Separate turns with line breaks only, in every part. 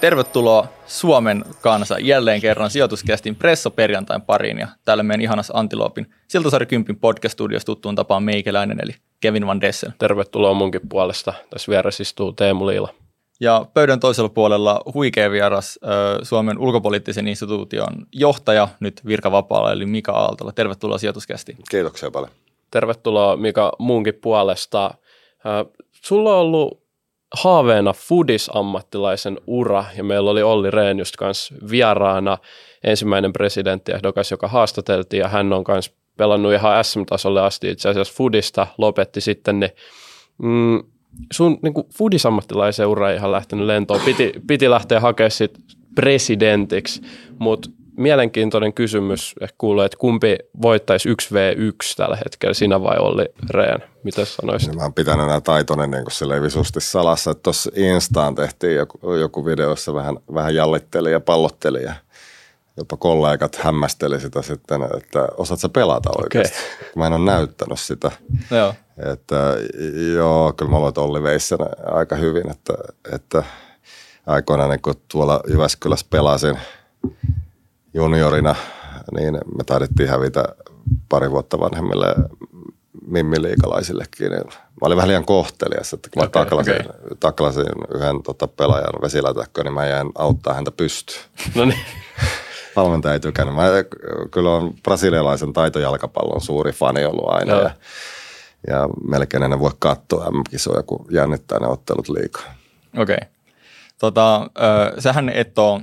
Tervetuloa Suomen kanssa jälleen kerran sijoituskästin perjantain pariin ja täällä meidän ihanas Antiloopin Siltasaari Kympin podcast-studiossa tuttuun tapaan meikäläinen eli Kevin Van Dessel.
Tervetuloa munkin puolesta. Tässä vieressä istuu Teemu Liila.
Ja pöydän toisella puolella huikea vieras Suomen ulkopoliittisen instituution johtaja, nyt virkavapaalla, eli Mika Aaltola. Tervetuloa sijoituskästiin.
Kiitoksia paljon.
Tervetuloa Mika munkin puolesta. Sulla on ollut haaveena foodis-ammattilaisen ura, ja meillä oli Olli Rehn just kanssa vieraana, ensimmäinen presidenttiehdokas, joka haastateltiin, ja hän on myös pelannut ihan SM-tasolle asti itse asiassa foodista, lopetti sitten, niin mm, sun niin foodisammattilaisen ura ei ihan lähtenyt lentoon. Piti, piti lähteä hakemaan sit presidentiksi, mutta mielenkiintoinen kysymys ehkä kuuluu, että kumpi voittaisi 1v1 tällä hetkellä, sinä vai Olli Rehn? Mitä sanoisit?
Niin mä oon pitänyt nämä taitoinen niin sille visusti salassa, että tuossa Instaan tehtiin joku, joku videossa vähän, vähän jallitteli ja pallotteli ja jopa kollegat hämmästeli sitä sitten, että osaat sä pelata oikeasti, okay. mä en ole näyttänyt sitä. Joo. Että joo, kyllä mä aloin Olli Veissen aika hyvin, että, että aikoinaan niin kun tuolla Jyväskylässä pelasin juniorina, niin me taidettiin hävitä pari vuotta vanhemmille mimmiliikalaisillekin. Niin mä olin vähän liian kohtelias, että kun okay, mä taklasin, okay. taklasin yhden tota, pelajan vesilätäkköön, niin mä jäin auttaa häntä pystyyn. No niin. Valmentaja ei tykännyt. Mä kyllä on brasilialaisen taitojalkapallon suuri fani ollut aina. No. Ja, ja melkein en voi katsoa M-kisoja, kun jännittää ne ottelut liikaa.
Okei. Okay. Tota, äh, sähän et ole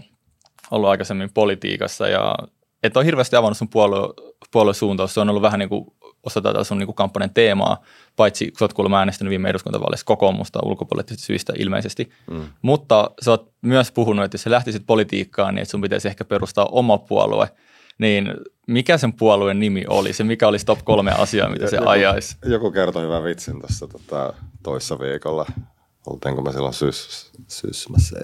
ollut aikaisemmin politiikassa ja et ole hirveästi avannut sun puolue, puoluesuuntaus. Se on ollut vähän niin kuin osa tätä sun niin kuin kampanjan teemaa, paitsi kun sä oot kuulemma äänestänyt viime eduskuntavaaleissa kokoomusta ulkopoliittisista syistä ilmeisesti. Mm. Mutta sä oot myös puhunut, että jos sä lähtisit politiikkaan, niin että sun pitäisi ehkä perustaa oma puolue. Niin mikä sen puolueen nimi oli? Se mikä olisi top kolme asiaa, mitä se joku, ajaisi?
Joku kertoi hyvän vitsin tuossa tota, toissa viikolla. Oltiinko me silloin syys, syysmässä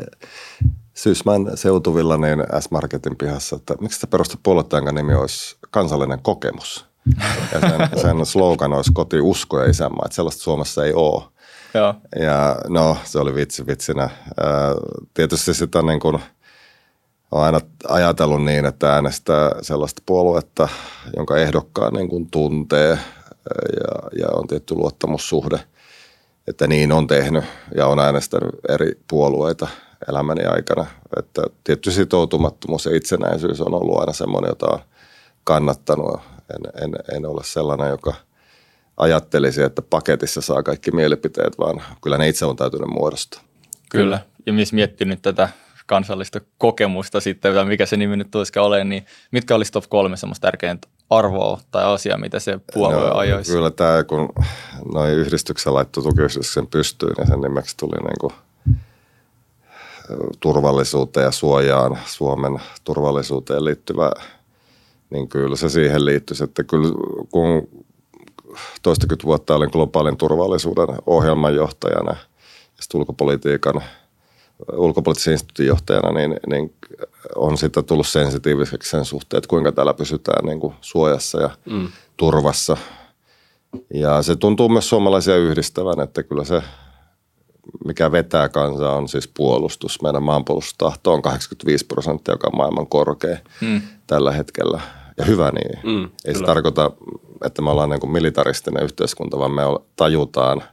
Syysmän seutuvilla niin S-Marketin pihassa, että miksi se perusta puoluetta, jonka nimi olisi kansallinen kokemus. Ja sen, sen slogan olisi koti, usko ja isänmaa, että sellaista Suomessa ei ole. Joo. Ja no, se oli vitsi vitsinä. Tietysti sitä niin kuin, on aina ajatellut niin, että äänestää sellaista puoluetta, jonka ehdokkaan niin kuin tuntee ja, ja on tietty luottamussuhde, että niin on tehnyt ja on äänestänyt eri puolueita – elämäni aikana. Että tietty sitoutumattomuus ja itsenäisyys on ollut aina semmoinen, jota on kannattanut. En, en, en ole sellainen, joka ajattelisi, että paketissa saa kaikki mielipiteet, vaan kyllä ne itse on täytynyt muodostaa.
Kyllä. Ja missä miettinyt tätä kansallista kokemusta sitten, tai mikä se nimi nyt tulisikaan ole, niin mitkä olisi top kolme semmoista tärkeintä arvoa tai asiaa, mitä se puolue no, ajoisi?
Kyllä tämä, kun noin yhdistyksen laittoi tukiyhdistyksen pystyyn, niin sen nimeksi tuli niin kuin turvallisuuteen ja suojaan, Suomen turvallisuuteen liittyvä, niin kyllä se siihen liittyisi, että kyllä kun toistakymmentä vuotta olin globaalin turvallisuuden ohjelmanjohtajana ja sitten ulkopolitiikan ulkopoliittisen instituutin johtajana, niin, niin on sitä tullut sensitiiviseksi sen suhteen, että kuinka täällä pysytään niin kuin suojassa ja mm. turvassa. Ja se tuntuu myös suomalaisia yhdistävän, että kyllä se mikä vetää kansaa on siis puolustus. Meidän maanpuolustustahto on 85 prosenttia, joka on maailman korkea hmm. tällä hetkellä. Ja hyvä niin. Hmm, Ei kyllä. se tarkoita, että me ollaan niin kuin militaristinen yhteiskunta, vaan me tajutaan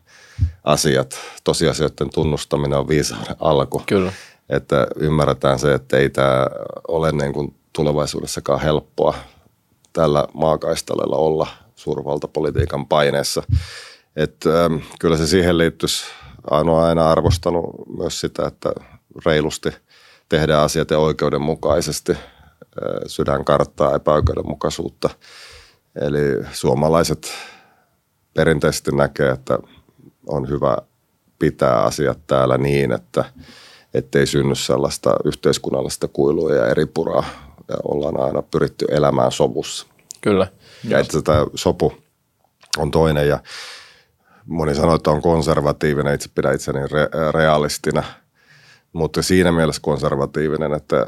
asiat. Tosiasioiden tunnustaminen on viisauden alku. Kyllä. Että ymmärretään se, että ei tämä ole niin kuin tulevaisuudessakaan helppoa tällä maakaistalella olla suurvaltapolitiikan paineessa. Että, ähm, kyllä se siihen liittyisi Aino on aina arvostanut myös sitä, että reilusti tehdään asiat ja oikeudenmukaisesti, sydän karttaa epäoikeudenmukaisuutta. Eli suomalaiset perinteisesti näkee, että on hyvä pitää asiat täällä niin, että ettei synny sellaista yhteiskunnallista kuilua ja eri puraa. Ja ollaan aina pyritty elämään sovussa.
Kyllä.
Ja että tämä sopu on toinen. Ja moni sanoo, että on konservatiivinen, itse pidän itseni re- realistina, mutta siinä mielessä konservatiivinen, että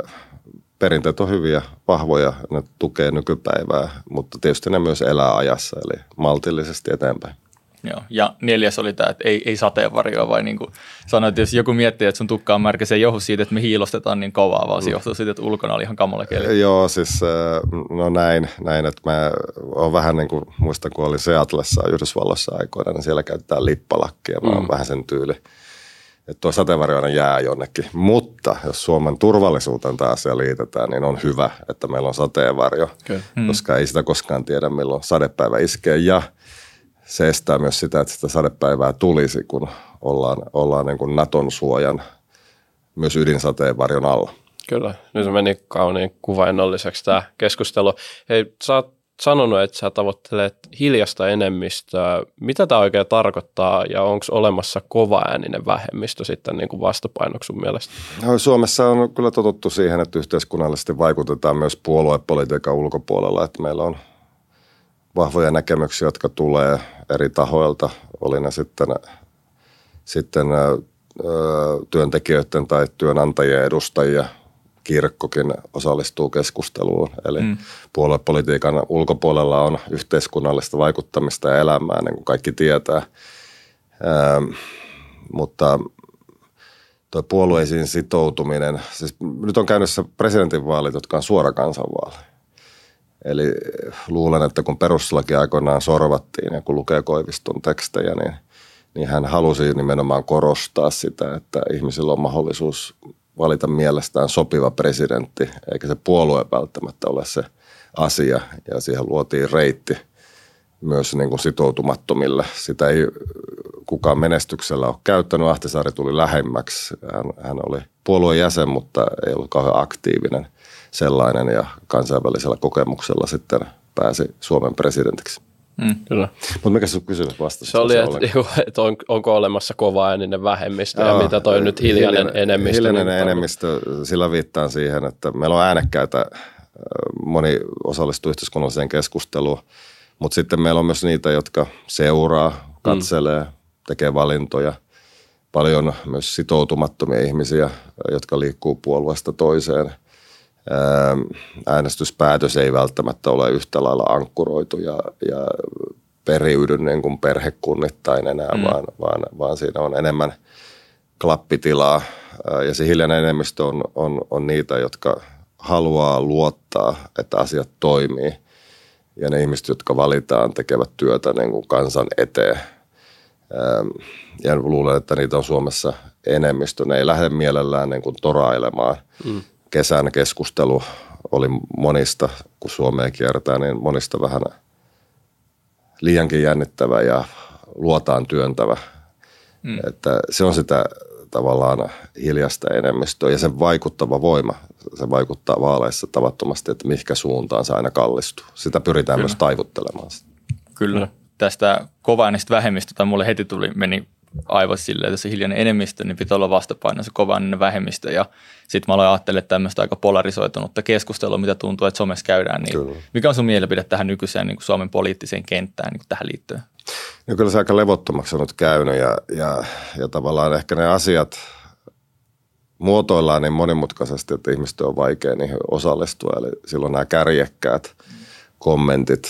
perinteet on hyviä, vahvoja, ne tukee nykypäivää, mutta tietysti ne myös elää ajassa, eli maltillisesti eteenpäin.
Joo. Ja neljäs oli tämä, että ei, ei sateenvarjoa, vai niin kuin sanoit, että jos joku miettii, että sun tukka on märkä, se ei johdu siitä, että me hiilostetaan niin kovaa, vaan se mm. johtuu siitä, että ulkona oli ihan kamala kieli.
Joo, siis no näin, näin että mä oon vähän niin kuin, muistan kun olin Seatlessa Yhdysvalloissa aikoina, niin siellä käytetään lippalakkia, mä oon mm. vähän sen tyyli että tuo sateenvarjo jää jonnekin. Mutta jos Suomen turvallisuuteen tämä asia liitetään, niin on hyvä, että meillä on sateenvarjo, okay. mm. koska ei sitä koskaan tiedä, milloin sadepäivä iskee. Ja se estää myös sitä, että sitä sadepäivää tulisi, kun ollaan, ollaan niin kuin Naton suojan myös ydinsateenvarjon alla.
Kyllä, nyt se meni kauniin kuvainolliseksi tämä keskustelu. Hei, sä oot sanonut, että sä tavoittelet hiljasta enemmistöä. Mitä tämä oikein tarkoittaa ja onko olemassa kovaääninen vähemmistö sitten niin kuin vastapainoksi sun mielestä?
No, Suomessa on kyllä totuttu siihen, että yhteiskunnallisesti vaikutetaan myös puoluepolitiikan ulkopuolella, että meillä on vahvoja näkemyksiä, jotka tulee eri tahoilta, oli ne sitten, sitten työntekijöiden tai työnantajien edustajia – kirkkokin osallistuu keskusteluun. Eli mm. puoluepolitiikan ulkopuolella on yhteiskunnallista vaikuttamista ja elämää, niin kuin kaikki tietää. Ähm, mutta tuo puolueisiin sitoutuminen, siis nyt on käynnissä presidentinvaalit, jotka on suora kansanvaali. Eli luulen, että kun perustuslaki aikoinaan sorvattiin ja kun lukee Koiviston tekstejä, niin, niin hän halusi nimenomaan korostaa sitä, että ihmisillä on mahdollisuus valita mielestään sopiva presidentti, eikä se puolue välttämättä ole se asia. Ja siihen luotiin reitti myös niin kuin sitoutumattomille. Sitä ei kukaan menestyksellä ole käyttänyt. Ahtisaari tuli lähemmäksi. Hän, hän oli puolueen jäsen, mutta ei ollut kauhean aktiivinen sellainen ja kansainvälisellä kokemuksella sitten pääsi Suomen presidentiksi.
Mm. Kyllä.
Mutta mikä sun kysymys vastasi?
Se oli, että, että on, onko olemassa kova ääninen vähemmistö Joo, ja mitä toi nyt hiljainen, hiljainen enemmistö.
Hiljainen niin enemmistö, sillä viittaan siihen, että meillä on äänekkäitä, moni osallistuu yhteiskunnalliseen keskusteluun, mutta sitten meillä on myös niitä, jotka seuraa, katselee, mm. tekee valintoja. Paljon myös sitoutumattomia ihmisiä, jotka liikkuu puolueesta toiseen – äänestyspäätös ei välttämättä ole yhtä lailla ankkuroitu ja, ja periydy niin kuin perhekunnittain enää, mm. vaan, vaan, vaan siinä on enemmän klappitilaa. Ja se hiljainen enemmistö on, on, on niitä, jotka haluaa luottaa, että asiat toimii. Ja ne ihmiset, jotka valitaan, tekevät työtä niin kuin kansan eteen. Ja luulen, että niitä on Suomessa enemmistö. Ne ei lähde mielellään niin kuin torailemaan. Mm kesän keskustelu oli monista, kun Suomea kiertää, niin monista vähän liiankin jännittävä ja luotaan työntävä. Mm. Että se on sitä tavallaan hiljasta enemmistöä ja sen vaikuttava voima. Se vaikuttaa vaaleissa tavattomasti, että mihinkä suuntaan se aina kallistuu. Sitä pyritään Kyllä. myös taivuttelemaan.
Kyllä. Tästä kovainista vähemmistöstä mulle heti tuli, meni aivoissa silleen, että se hiljainen enemmistö, niin pitää olla vastapaino se kovainen vähemmistö. Ja sitten mä aloin ajattelemaan tämmöistä aika polarisoitunutta keskustelua, mitä tuntuu, että somessa käydään. Niin kyllä. mikä on sun mielipide tähän nykyiseen niin kuin Suomen poliittiseen kenttään niin kuin tähän liittyen?
No kyllä se aika levottomaksi on nyt käynyt ja, ja, ja tavallaan ehkä ne asiat muotoillaan niin monimutkaisesti, että ihmisten on vaikea niihin osallistua. Eli silloin nämä kärjekkäät kommentit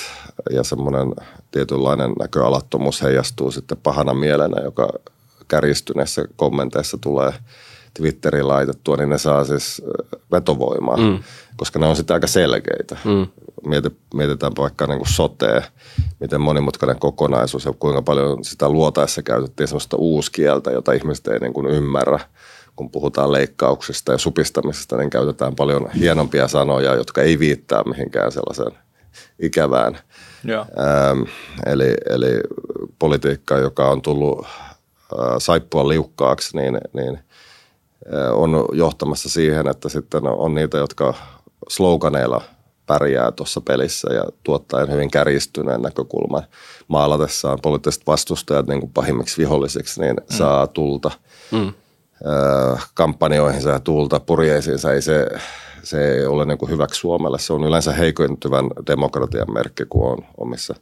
ja semmoinen tietynlainen näköalattomuus heijastuu sitten pahana mielenä, joka kärjistyneissä kommenteissa tulee Twitteriin laitettua, niin ne saa siis vetovoimaa, mm. koska ne on sitten aika selkeitä. Mm. mietitäänpä vaikka niin kuin sotea, miten monimutkainen kokonaisuus ja kuinka paljon sitä luotaessa käytettiin sellaista uuskieltä, jota ihmiset ei niin kuin ymmärrä. Kun puhutaan leikkauksista ja supistamisesta, niin käytetään paljon hienompia sanoja, jotka ei viittaa mihinkään sellaiseen ikävään – Ähm, eli, eli politiikka, joka on tullut äh, saippua liukkaaksi, niin, niin äh, on johtamassa siihen, että sitten on niitä, jotka sloganeilla pärjää tuossa pelissä ja tuottaen hyvin kärjistyneen näkökulman maalatessaan poliittiset vastustajat niin kuin pahimmiksi vihollisiksi, niin mm. saa tulta mm. äh, kampanjoihinsa ja tulta purjeisiinsa. Ei se, se ei ole niin kuin hyväksi Suomelle. Se on yleensä heikentyvän demokratian merkki, kun on omissa,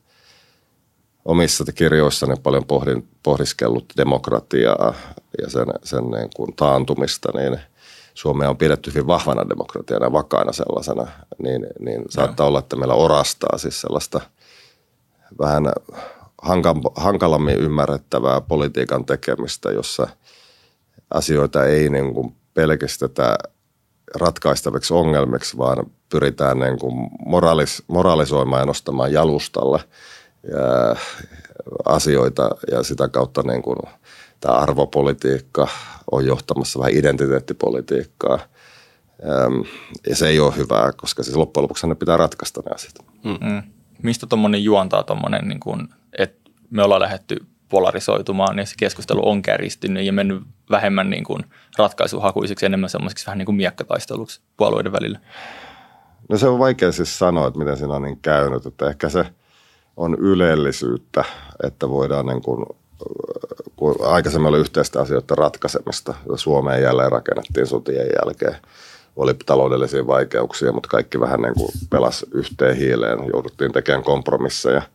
omissa kirjoissani paljon pohdin, pohdiskellut demokratiaa ja sen, sen niin kuin taantumista, niin Suomea on pidetty hyvin vahvana demokratiana ja vakaana sellaisena, niin, niin saattaa olla, että meillä orastaa siis sellaista vähän hankalammin ymmärrettävää politiikan tekemistä, jossa asioita ei niin kuin pelkistetä ratkaistaviksi ongelmiksi, vaan pyritään niin kuin moralis, moralisoimaan ja nostamaan jalustalle ja asioita ja sitä kautta niin kuin tämä arvopolitiikka on johtamassa vähän identiteettipolitiikkaa. Ja se ei ole hyvää, koska siis loppujen lopuksi ne pitää ratkaista ne asiat.
Mm. Mistä tuommoinen juontaa tuommoinen, niin että me ollaan lähdetty polarisoitumaan ja se keskustelu on kärjistynyt ja mennyt vähemmän niin kuin ratkaisuhakuisiksi, enemmän semmoisiksi vähän niin kuin miekkataisteluksi puolueiden välillä?
No se on vaikea siis sanoa, että miten siinä on niin käynyt, että ehkä se on ylellisyyttä, että voidaan niin kuin, kun aikaisemmin oli yhteistä asioiden ratkaisemista, Suomeen jälleen rakennettiin sotien jälkeen, oli taloudellisia vaikeuksia, mutta kaikki vähän niin kuin pelasi yhteen hiileen, jouduttiin tekemään kompromisseja –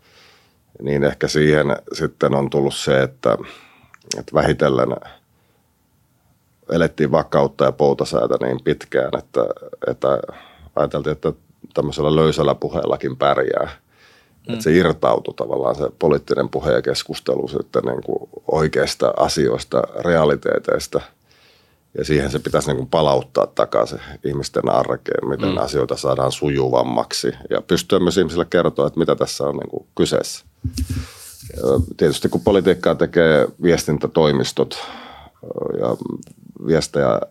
niin ehkä siihen sitten on tullut se, että, että vähitellen elettiin vakautta ja poutasäätä niin pitkään, että, että ajateltiin, että tämmöisellä löysällä puheellakin pärjää. Mm. Että se irtautui tavallaan se poliittinen puhe ja keskustelu sitten niin kuin oikeista asioista, realiteeteista. Ja siihen se pitäisi niin kuin palauttaa takaisin ihmisten arkeen, miten mm. asioita saadaan sujuvammaksi. Ja pystyä myös ihmisille kertoa, että mitä tässä on niin kuin kyseessä. Tietysti kun politiikkaa tekee viestintätoimistot ja viestejä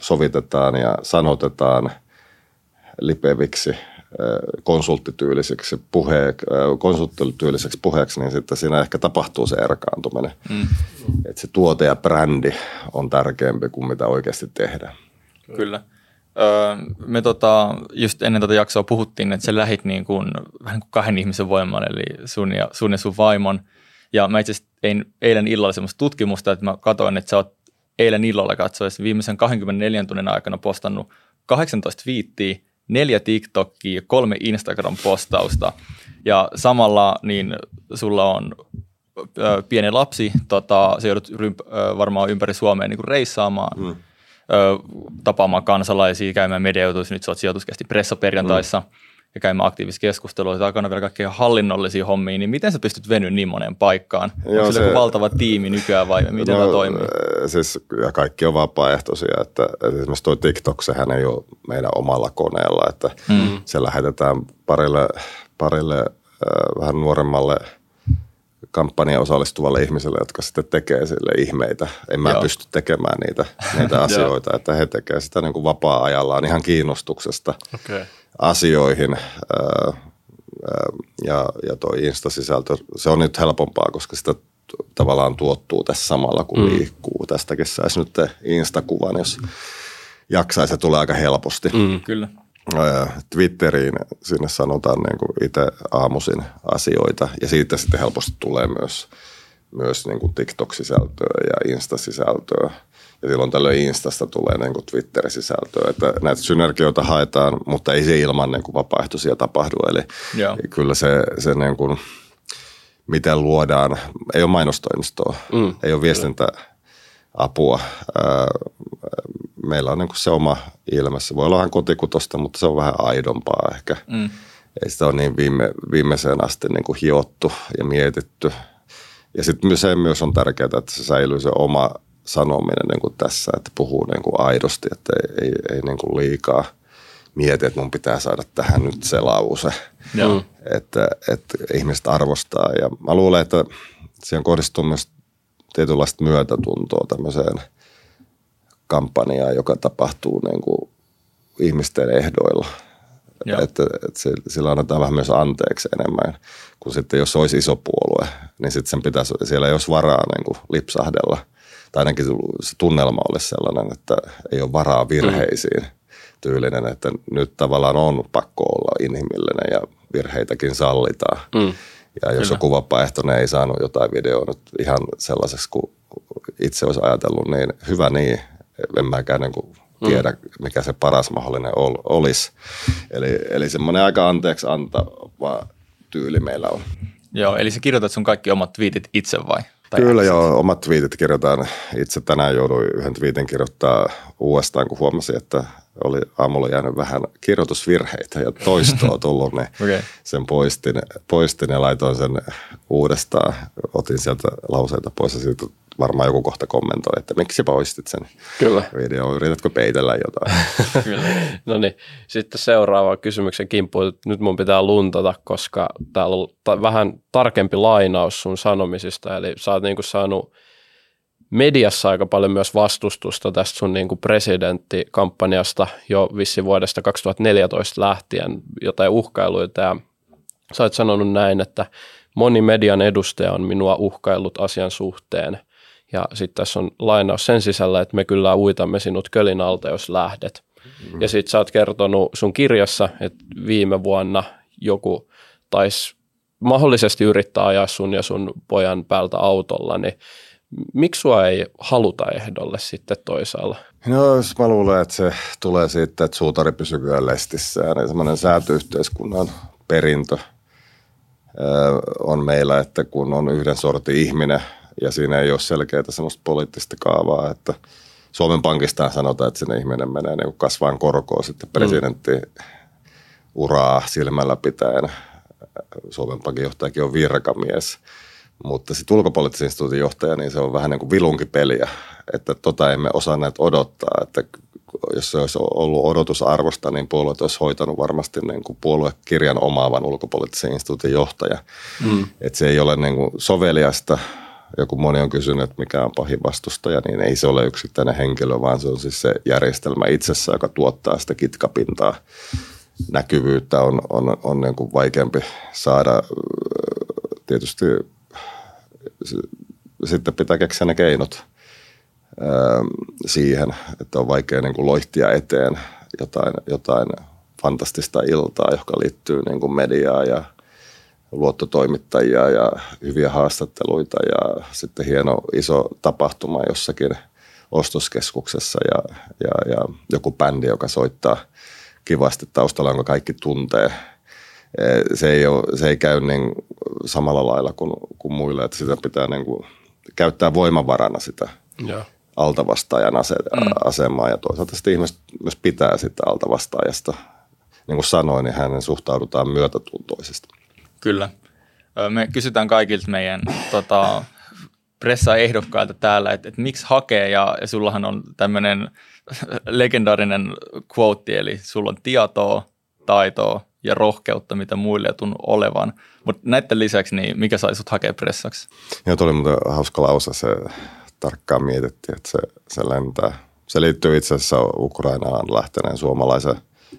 sovitetaan ja sanotetaan lipeviksi konsulttityyliseksi, puhe, konsulttityyliseksi puheeksi, niin sitten siinä ehkä tapahtuu se erkaantuminen. Mm. Että se tuote ja brändi on tärkeämpi kuin mitä oikeasti tehdään.
Kyllä. Öö, me tota, just ennen tätä jaksoa puhuttiin, että sä lähit niin kuin, vähän kuin kahden ihmisen voimaan, eli sun ja, sun ja sun vaimon. Ja mä itse tein eilen illalla semmoista tutkimusta, että mä katsoin, että sä oot eilen illalla katsoessa viimeisen 24 tunnin aikana postannut 18 viittiä, neljä TikTokia, kolme Instagram-postausta. Ja samalla niin sulla on ö, pieni lapsi, tota, se joudut rymp, ö, varmaan ympäri Suomea niin kuin reissaamaan. Mm tapaamaan kansalaisia, käymään mediautus, nyt sä oot sijoituskästi pressaperjantaissa mm. ja käymään aktiivista keskustelua, takana vielä kaikkea hallinnollisia hommia, niin miten sä pystyt venyä niin moneen paikkaan? Joo, Onko se joku valtava tiimi nykyään vai miten no, tämä toimii?
Siis, ja kaikki on vapaaehtoisia, että, että esimerkiksi tuo TikTok, sehän ei ole meidän omalla koneella, että mm. se lähetetään parille, parille äh, vähän nuoremmalle – kampanja osallistuvalle ihmiselle, jotka sitten tekee sille ihmeitä. En mä Joo. pysty tekemään niitä, niitä asioita, että he tekevät sitä niin kuin vapaa-ajallaan ihan kiinnostuksesta okay. asioihin. Ja, ja tuo Insta-sisältö, se on nyt helpompaa, koska sitä tavallaan tuottuu tässä samalla, kun mm. liikkuu. Tästäkin saisi nyt Insta-kuvan, jos jaksaisi, se tulee aika helposti.
Mm, kyllä.
Twitteriin sinne sanotaan niin kuin itse aamuisin asioita ja siitä sitten helposti tulee myös, myös niin kuin TikTok-sisältöä ja Insta-sisältöä. Ja silloin tällöin Instasta tulee niin kuin Twitter-sisältöä, että näitä synergioita haetaan, mutta ei se ilman niin kuin vapaaehtoisia tapahdu. Eli Joo. kyllä se, se niin kuin, miten luodaan, ei ole mainostoimistoa, mm. ei ole viestintäapua, meillä on niin se oma ilme. Se voi olla vähän kotikutosta, mutta se on vähän aidompaa ehkä. Mm. Ei sitä ole niin viime, viimeiseen asti niin kuin hiottu ja mietitty. Ja sitten se myös on tärkeää, että se säilyy se oma sanominen niin kuin tässä, että puhuu niin kuin aidosti, että ei, ei, ei niin kuin liikaa mieti, että mun pitää saada tähän nyt se lause, mm. että, että ihmiset arvostaa. Ja mä luulen, että siihen kohdistuu myös tietynlaista myötätuntoa tämmöiseen – kampanjaa, joka tapahtuu niin kuin ihmisten ehdoilla. Että, että sillä annetaan vähän myös anteeksi enemmän, kun sitten jos olisi iso puolue, niin sitten sen pitäisi, siellä ei olisi varaa niin kuin lipsahdella. Tai ainakin se tunnelma olisi sellainen, että ei ole varaa virheisiin. Mm. Tyylinen, että nyt tavallaan on pakko olla inhimillinen ja virheitäkin sallitaan. Mm. Ja jos Kyllä. joku vapaaehtoinen ei saanut jotain videoa nyt ihan sellaiseksi kuin itse olisi ajatellut, niin hyvä niin en mäkään niin kuin tiedä, mm. mikä se paras mahdollinen ol, olisi. Eli, eli semmoinen aika anteeksi antava tyyli meillä on.
Joo, eli sä kirjoitat sun kaikki omat twiitit itse vai?
Tai Kyllä joo, omat twiitit kirjoitan itse. Tänään jouduin yhden twiitin kirjoittaa uudestaan, kun huomasin, että oli aamulla jäänyt vähän kirjoitusvirheitä ja toistoa tullut, niin
okay.
sen poistin, poistin ja laitoin sen uudestaan. Otin sieltä lauseita pois ja siitä varmaan joku kohta kommentoi, että miksi poistit sen
Kyllä.
video, yritätkö peitellä jotain.
Kyllä. no niin, sitten seuraava kysymyksen kimppu. Nyt mun pitää luntata, koska täällä on ta- vähän tarkempi lainaus sun sanomisista, eli sä oot niinku saanut mediassa aika paljon myös vastustusta tästä sun niin kuin presidenttikampanjasta jo vissi vuodesta 2014 lähtien, jotain uhkailuita ja sä oot sanonut näin, että moni median edustaja on minua uhkaillut asian suhteen – ja sitten tässä on lainaus sen sisällä, että me kyllä uitamme sinut kölin alta, jos lähdet. Mm. Ja sitten sä oot kertonut sun kirjassa, että viime vuonna joku taisi mahdollisesti yrittää ajaa sun ja sun pojan päältä autolla, niin miksi sua ei haluta ehdolle sitten toisaalla?
No jos mä luulen, että se tulee siitä, että suutari pysyy lestissään. Niin semmoinen säätyyhteiskunnan perintö on meillä, että kun on yhden sortin ihminen, ja siinä ei ole selkeää semmoista poliittista kaavaa, että Suomen Pankista sanotaan, että sinne ihminen menee niin kasvaan korkoa sitten mm. presidentti uraa silmällä pitäen. Suomen Pankin johtajakin on virkamies, mutta sitten ulkopoliittisen instituutin johtaja, niin se on vähän niin kuin vilunkipeliä, että tota emme osanneet odottaa, että jos se olisi ollut odotusarvosta, niin puolueet olisi hoitanut varmasti niin kuin puoluekirjan omaavan ulkopoliittisen instituutin johtaja. Mm. Että se ei ole niin kuin soveliasta joku moni on kysynyt, että mikä on pahin vastustaja, niin ei se ole yksittäinen henkilö, vaan se on siis se järjestelmä itsessä, joka tuottaa sitä kitkapintaa. Näkyvyyttä on, on, on niin kuin vaikeampi saada. Tietysti sitten pitää keksiä ne keinot siihen, että on vaikea niin kuin loihtia eteen jotain, jotain fantastista iltaa, joka liittyy niin kuin mediaan ja luottotoimittajia ja hyviä haastatteluita ja sitten hieno iso tapahtuma jossakin ostoskeskuksessa ja, ja, ja joku bändi, joka soittaa kivasti taustalla, jonka kaikki tuntee. E, se ei, ole, se ei käy niin samalla lailla kuin, kuin muille, että sitä pitää niin kuin käyttää voimavarana sitä ja. altavastaajan ase, mm. asemaa ja toisaalta sitten ihmiset myös pitää sitä altavastaajasta. Niin kuin sanoin, niin hänen suhtaudutaan myötätuntoisesti.
Kyllä. Me kysytään kaikilta meidän tota, pressa-ehdokkailta täällä, että, että miksi hakee, ja, ja sullahan on tämmöinen legendaarinen quote, eli sulla on tietoa, taitoa ja rohkeutta, mitä muille ei tunnu olevan. Mutta näiden lisäksi, niin mikä sai sut hakea pressaksi?
Joo, tuli muuten hauska lause, se tarkkaan mietittiin, että se, se lentää. Se liittyy itse asiassa Ukrainaan lähteneen suomalaisen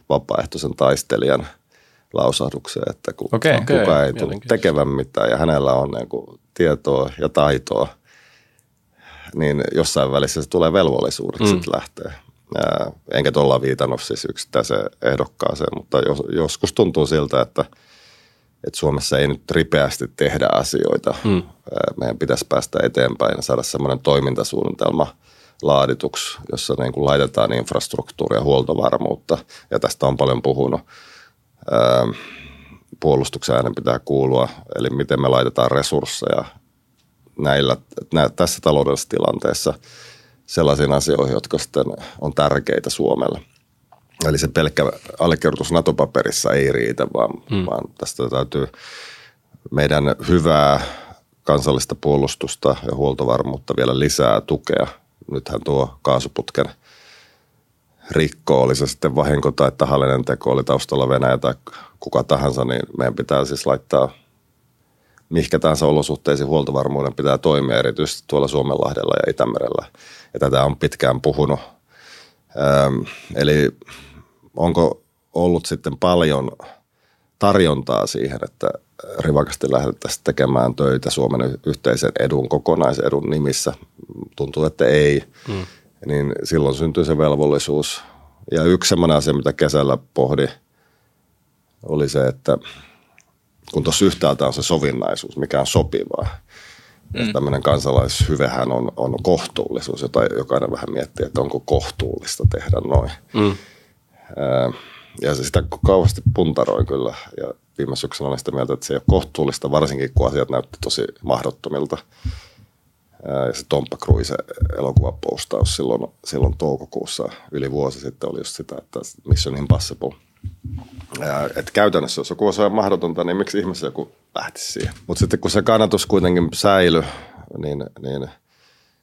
vapaaehtoisen taistelijan – lausahdukseen, että kun okay, kukaan okay, ei tule tekevän mitään ja hänellä on niin kuin tietoa ja taitoa, niin jossain välissä se tulee velvollisuudet mm. sitten lähteä. Enkä tuolla viitannut siis yksittäiseen ehdokkaaseen, mutta jos, joskus tuntuu siltä, että, että Suomessa ei nyt ripeästi tehdä asioita. Mm. Meidän pitäisi päästä eteenpäin ja saada semmoinen toimintasuunnitelma laadituksi, jossa niin kuin laitetaan infrastruktuuria ja huoltovarmuutta. Ja tästä on paljon puhunut puolustuksen äänen pitää kuulua, eli miten me laitetaan resursseja näillä, nä, tässä taloudellisessa tilanteessa sellaisiin asioihin, jotka sitten on tärkeitä Suomelle. Eli se pelkkä allekirjoitus NATO-paperissa ei riitä, vaan, hmm. vaan tästä täytyy meidän hyvää kansallista puolustusta ja huoltovarmuutta vielä lisää tukea. Nythän tuo kaasuputken – rikko, oli se sitten vahinko tai tahallinen teko, oli taustalla Venäjä tai kuka tahansa, niin meidän pitää siis laittaa mihinkä tahansa olosuhteisiin huoltovarmuuden pitää toimia, erityisesti tuolla Suomenlahdella ja Itämerellä. Ja tätä on pitkään puhunut. Ähm, eli onko ollut sitten paljon tarjontaa siihen, että rivakasti lähdettäisiin tekemään töitä Suomen yhteisen edun, kokonaisedun nimissä? Tuntuu, että ei. Hmm niin silloin syntyy se velvollisuus. Ja yksi semmoinen asia, mitä kesällä pohdi, oli se, että kun tuossa yhtäältä on se sovinnaisuus, mikä on sopivaa, mm. tämmöinen kansalaishyvehän on, on kohtuullisuus, jota jokainen vähän miettii, että onko kohtuullista tehdä noin. Mm. ja se sitä kauheasti puntaroin kyllä. Ja viime syksynä olin sitä mieltä, että se ei ole kohtuullista, varsinkin kun asiat näytti tosi mahdottomilta. Ja se Tomppa Cruise elokuvapostaus silloin, silloin toukokuussa yli vuosi sitten oli just sitä, että Mission Impossible. Että käytännössä, jos joku osaa mahdotonta, niin miksi ihmisessä joku lähtisi siihen. Mutta sitten kun se kannatus kuitenkin säilyi, niin, niin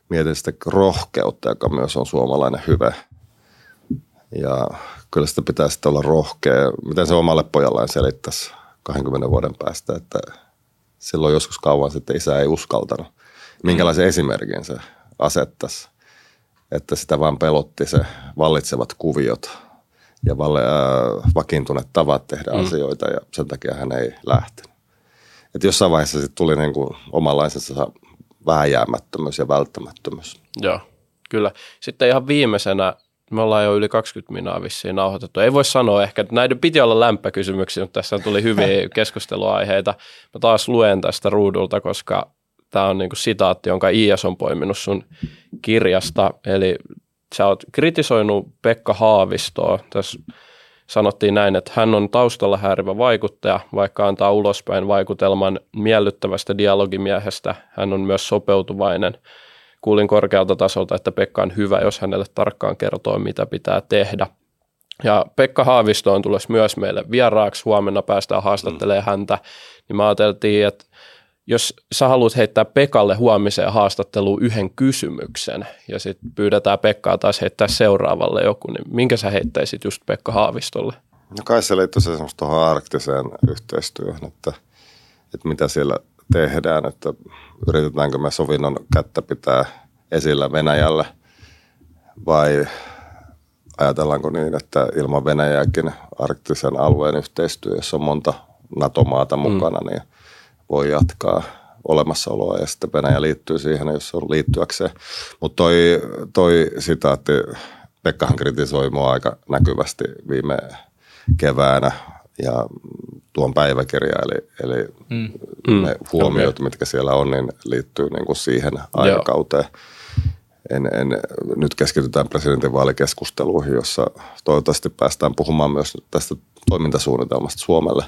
mietin sitä rohkeutta, joka myös on suomalainen hyve. Ja kyllä sitä pitää sitten olla rohkea. Miten se omalle pojalleen selittäisi 20 vuoden päästä, että silloin joskus kauan sitten isä ei uskaltanut. Minkälaisen esimerkin se asettaisi, että sitä vaan pelotti se vallitsevat kuviot ja valle, äh, vakiintuneet tavat tehdä mm. asioita ja sen takia hän ei lähtenyt. Että jossain vaiheessa sitten tuli niin kuin omanlaisensa vääjäämättömyys ja välttämättömyys.
Joo, kyllä. Sitten ihan viimeisenä me ollaan jo yli 20 minaa vissiin nauhoitettu. Ei voi sanoa ehkä, että näiden piti olla lämpökysymyksiä, mutta tässä tuli hyviä keskusteluaiheita. Mä taas luen tästä ruudulta, koska tämä on niinku sitaatti, jonka IS on poiminut sun kirjasta. Eli sä oot kritisoinut Pekka Haavistoa. Tässä sanottiin näin, että hän on taustalla häärivä vaikuttaja, vaikka antaa ulospäin vaikutelman miellyttävästä dialogimiehestä. Hän on myös sopeutuvainen – kuulin korkealta tasolta, että Pekka on hyvä, jos hänelle tarkkaan kertoo, mitä pitää tehdä. Ja Pekka Haavisto on tulossa myös meille vieraaksi. Huomenna päästään haastattelemaan mm. häntä. Niin me ajateltiin, että jos sä haluat heittää Pekalle huomiseen haastatteluun yhden kysymyksen ja sitten pyydetään Pekkaa taas heittää seuraavalle joku, niin minkä sä heittäisit just Pekka Haavistolle?
No kai se liittyy se tuohon arktiseen yhteistyöhön, että, että mitä siellä tehdään, että yritetäänkö me sovinnon kättä pitää esillä Venäjällä vai ajatellaanko niin, että ilman Venäjääkin arktisen alueen yhteistyö, jossa on monta NATO-maata mukana, mm. niin voi jatkaa olemassaoloa ja sitten Venäjä liittyy siihen, jos on liittyäkseen. Mutta toi, toi sitaatti, Pekkahan kritisoi mua aika näkyvästi viime keväänä ja tuon päiväkirja, eli, eli mm. ne mm. huomiot, okay. mitkä siellä on, niin liittyy niin kuin siihen aikakauteen. En, en, nyt keskitytään presidentinvaalikeskusteluihin, jossa toivottavasti päästään puhumaan myös tästä toimintasuunnitelmasta Suomelle.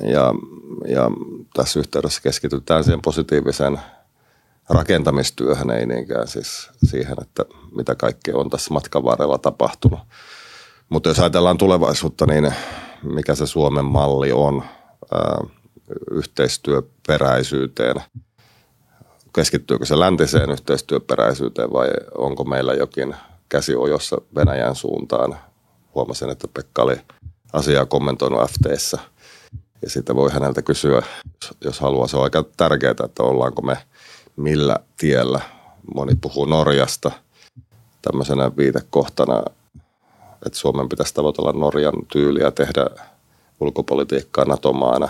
Ja, ja tässä yhteydessä keskitytään siihen positiiviseen rakentamistyöhön, ei niinkään siis siihen, että mitä kaikkea on tässä matkan varrella tapahtunut. Mutta jos ajatellaan tulevaisuutta, niin mikä se Suomen malli on yhteistyöperäisyyteen? Keskittyykö se läntiseen yhteistyöperäisyyteen vai onko meillä jokin käsi ojossa Venäjän suuntaan? Huomasin, että Pekka oli asiaa kommentoinut FTssä ja sitten voi häneltä kysyä, jos haluaa. Se on aika tärkeää, että ollaanko me millä tiellä. Moni puhuu Norjasta tämmöisenä viitekohtana että Suomen pitäisi tavoitella Norjan tyyliä tehdä ulkopolitiikkaa NATO-maana.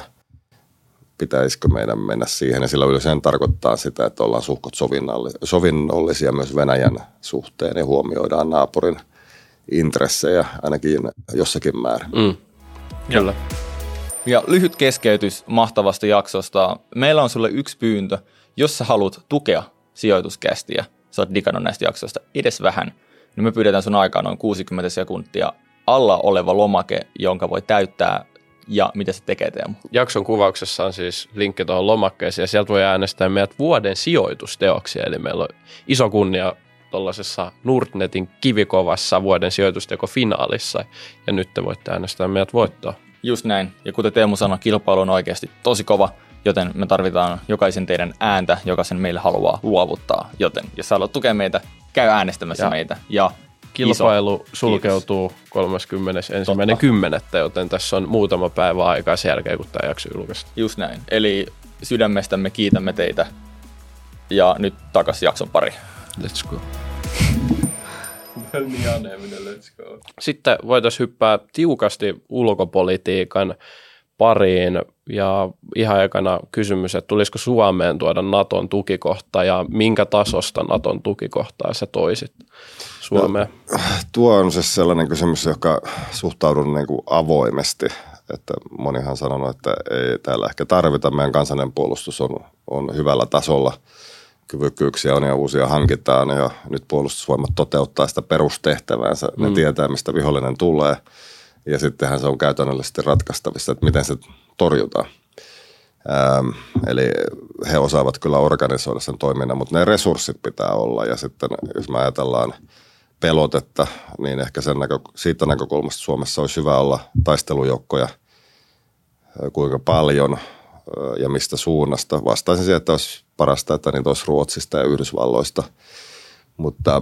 Pitäisikö meidän mennä siihen? Ja sillä yleensä tarkoittaa sitä, että ollaan suhkot sovinnollisia myös Venäjän suhteen ja huomioidaan naapurin intressejä ainakin jossakin määrin. Mm.
Kyllä. Ja lyhyt keskeytys mahtavasta jaksosta. Meillä on sulle yksi pyyntö. Jos sä haluat tukea sijoituskästiä, sä oot digannut näistä jaksoista edes vähän – niin me pyydetään sun aikaa noin 60 sekuntia alla oleva lomake, jonka voi täyttää ja mitä se tekee Teemu?
Jakson kuvauksessa on siis linkki tuohon lomakkeeseen ja sieltä voi äänestää meidät vuoden sijoitusteoksia, eli meillä on iso kunnia tuollaisessa Nordnetin kivikovassa vuoden sijoitusteko-finaalissa ja nyt te voitte äänestää meidät voittoa.
Just näin, ja kuten Teemu sanoi, kilpailu on oikeasti tosi kova, joten me tarvitaan jokaisen teidän ääntä, joka sen meille haluaa luovuttaa. Joten jos haluat tukea meitä, käy äänestämässä ja meitä. Ja
kilpailu iso. sulkeutuu 31.10., joten tässä on muutama päivä aikaa sen jälkeen, kun tämä jakso julkaistaan.
Just näin. Eli sydämestämme kiitämme teitä. Ja nyt takas jakson pari.
Let's go. Sitten voitaisiin hyppää tiukasti ulkopolitiikan pariin ja ihan aikana kysymys, että tulisiko Suomeen tuoda Naton tukikohta ja minkä tasosta Naton tukikohtaa sä toisit Suomeen? No,
tuo on siis sellainen kysymys, joka suhtaudun niin kuin avoimesti. Että monihan on sanonut, että ei täällä ehkä tarvita. Meidän kansallinen puolustus on, on hyvällä tasolla. Kyvykkyyksiä on ja uusia hankitaan ja nyt puolustusvoimat toteuttaa sitä perustehtäväänsä. Ne mm. tietää, mistä vihollinen tulee – ja sittenhän se on käytännöllisesti ratkaistavissa, että miten se torjutaan. Ähm, eli he osaavat kyllä organisoida sen toiminnan, mutta ne resurssit pitää olla. Ja sitten jos me ajatellaan pelotetta, niin ehkä sen näkö, siitä näkökulmasta Suomessa olisi hyvä olla taistelujoukkoja kuinka paljon ja mistä suunnasta. Vastaisin siihen, että olisi parasta, että niitä olisi Ruotsista ja Yhdysvalloista, mutta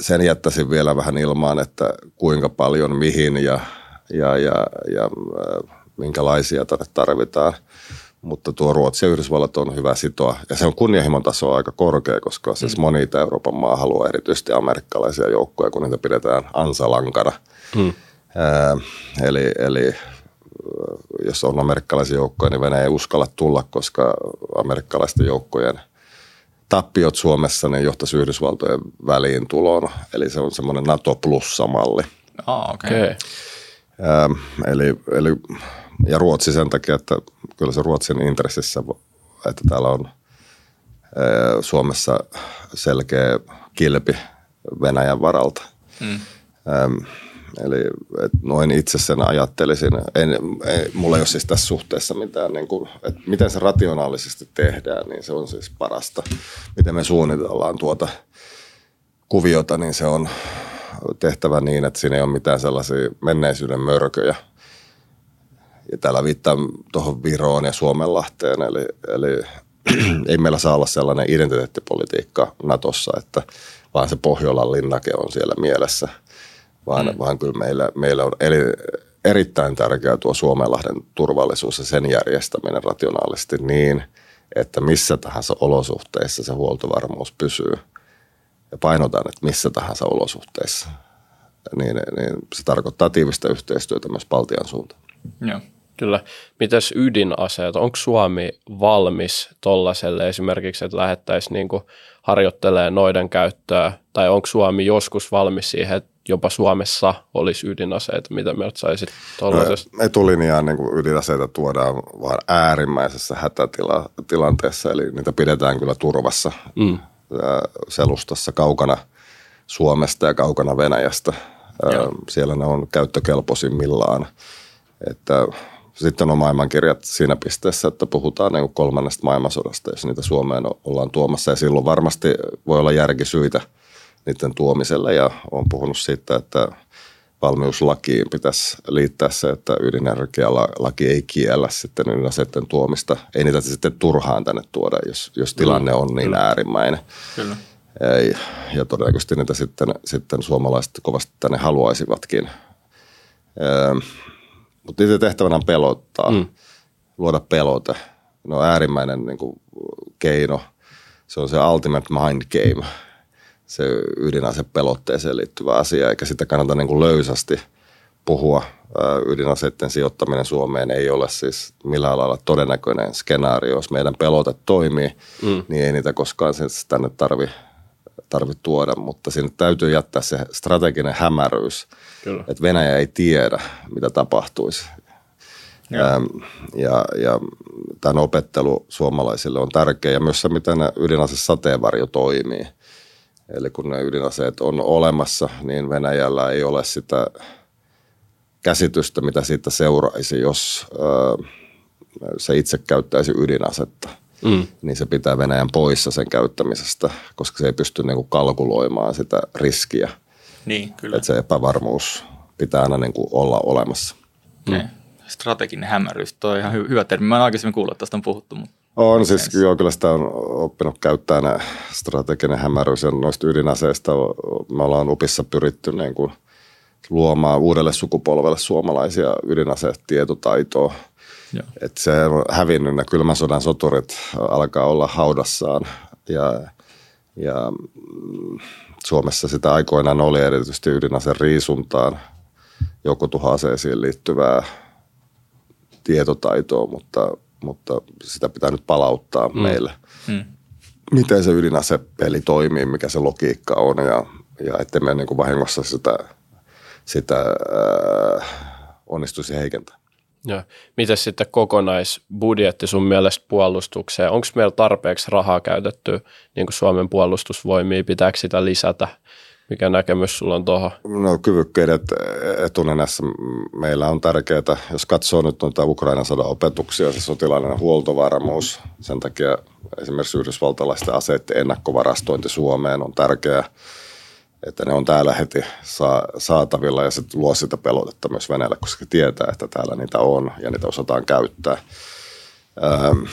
sen jättäisin vielä vähän ilmaan, että kuinka paljon, mihin ja, ja, ja, ja minkälaisia tänne tarvitaan mutta tuo Ruotsi ja Yhdysvallat on hyvä sitoa. Ja se on kunnianhimon taso aika korkea, koska siis mm. siis moni Euroopan maa haluaa erityisesti amerikkalaisia joukkoja, kun niitä pidetään ansalankana. Mm. Ää, eli, eli jos on amerikkalaisia joukkoja, niin Venäjä ei uskalla tulla, koska amerikkalaisten joukkojen tappiot Suomessa niin johtaisi Yhdysvaltojen väliin tuloon. Eli se on semmoinen NATO plussa-malli.
Oh, okay. okay.
eli, eli ja Ruotsi sen takia, että kyllä se Ruotsin intressissä, että täällä on Suomessa selkeä kilpi Venäjän varalta. Mm. Eli noin itse sen ajattelisin. En, ei, mulla ei ole siis tässä suhteessa mitään, niin kuin, että miten se rationaalisesti tehdään, niin se on siis parasta. Miten me suunnitellaan tuota kuviota, niin se on tehtävä niin, että siinä ei ole mitään sellaisia menneisyyden mörköjä – ja täällä viittaa tuohon Viroon ja Suomenlahteen, eli, eli ei meillä saa olla sellainen identiteettipolitiikka Natossa, että vaan se Pohjolan linnake on siellä mielessä, vaan, mm. vaan kyllä meillä, meillä on eli, erittäin tärkeää tuo Suomenlahden turvallisuus ja sen järjestäminen rationaalisesti niin, että missä tahansa olosuhteissa se huoltovarmuus pysyy. Ja painotan, että missä tahansa olosuhteissa. Niin, niin se tarkoittaa tiivistä yhteistyötä myös Baltian suuntaan.
Joo.
Kyllä. Mitäs ydinaseet? Onko Suomi valmis tuollaiselle esimerkiksi, että lähettäisiin niin harjoittelemaan noiden käyttöä? Tai onko Suomi joskus valmis siihen, että jopa Suomessa olisi ydinaseita? Mitä mieltä saisit tuollaisesta?
No, etulinjaan niin kuin ydinaseita tuodaan vain äärimmäisessä hätätilanteessa, eli niitä pidetään kyllä turvassa mm. selustassa kaukana Suomesta ja kaukana Venäjästä. Joo. Siellä ne on käyttökelpoisimmillaan. Että sitten on maailmankirjat siinä pisteessä, että puhutaan niin kolmannesta maailmansodasta, jos niitä Suomeen ollaan tuomassa. Ja silloin varmasti voi olla järkisyitä niiden tuomiselle ja on puhunut siitä, että valmiuslakiin pitäisi liittää se, että ydinenergialaki ei kiellä sitten ydinaseiden tuomista. Ei niitä sitten turhaan tänne tuoda, jos, jos tilanne on niin Kyllä. äärimmäinen. Kyllä. Ei, ja todennäköisesti niitä sitten, sitten suomalaiset kovasti tänne haluaisivatkin. Öö, mutta niiden tehtävänä on pelottaa, mm. luoda pelote. Ne on äärimmäinen niin kuin, keino. Se on se ultimate mind game, se ydinase pelotteeseen liittyvä asia, eikä sitä kannata niin kuin löysästi puhua. Ydinaseiden sijoittaminen Suomeen ei ole siis millään lailla todennäköinen skenaario. Jos meidän pelote toimii, mm. niin ei niitä koskaan tänne tarvi, tarvi tuoda, mutta sinne täytyy jättää se strateginen hämäryys – Kyllä. Että Venäjä ei tiedä, mitä tapahtuisi. Ja, ähm, ja, ja tämän opettelu suomalaisille on tärkeä ja myös se, miten ydinase sateenvarjo toimii. Eli kun ne ydinaseet on olemassa, niin Venäjällä ei ole sitä käsitystä, mitä siitä seuraisi, jos ö, se itse käyttäisi ydinasetta. Mm. Niin se pitää Venäjän poissa sen käyttämisestä, koska se ei pysty niinku kalkuloimaan sitä riskiä –
niin, kyllä.
Että se epävarmuus pitää aina niin kuin olla olemassa.
Okay. Mm. Strateginen hämäryys, tuo on ihan hy- hyvä termi. Mä en aikaisemmin kuullut, että tästä on puhuttu. Mutta
on siis, joo, kyllä sitä on oppinut käyttää nämä strateginen hämäryys ja noista ydinaseista. Me ollaan upissa pyritty niin kuin luomaan uudelle sukupolvelle suomalaisia ydinasetietotaitoa. Että se on hävinnyt, ne kylmän sodan soturit alkaa olla haudassaan. Ja, ja mm, Suomessa sitä aikoinaan oli erityisesti ydinaseen riisuntaan, tuhaseisiin liittyvää tietotaitoa, mutta, mutta sitä pitää nyt palauttaa mm. meille. Mm. Miten se ydinasepeli toimii, mikä se logiikka on ja, ja ettei me niin kuin vahingossa sitä, sitä äh, onnistuisi heikentämään.
Ja miten sitten kokonaisbudjetti sun mielestä puolustukseen? Onko meillä tarpeeksi rahaa käytetty niin kuin Suomen puolustusvoimia? Pitääkö sitä lisätä? Mikä näkemys sulla on tuohon?
No kyvykkyydet etunenässä meillä on tärkeää. Jos katsoo nyt noita Ukrainan sodan opetuksia, se sotilainen huoltovarmuus, sen takia esimerkiksi yhdysvaltalaisten aseiden ennakkovarastointi Suomeen on tärkeää, että ne on täällä heti saatavilla ja se luo sitä pelotetta myös Venäjälle, koska tietää, että täällä niitä on ja niitä osataan käyttää. Ähm,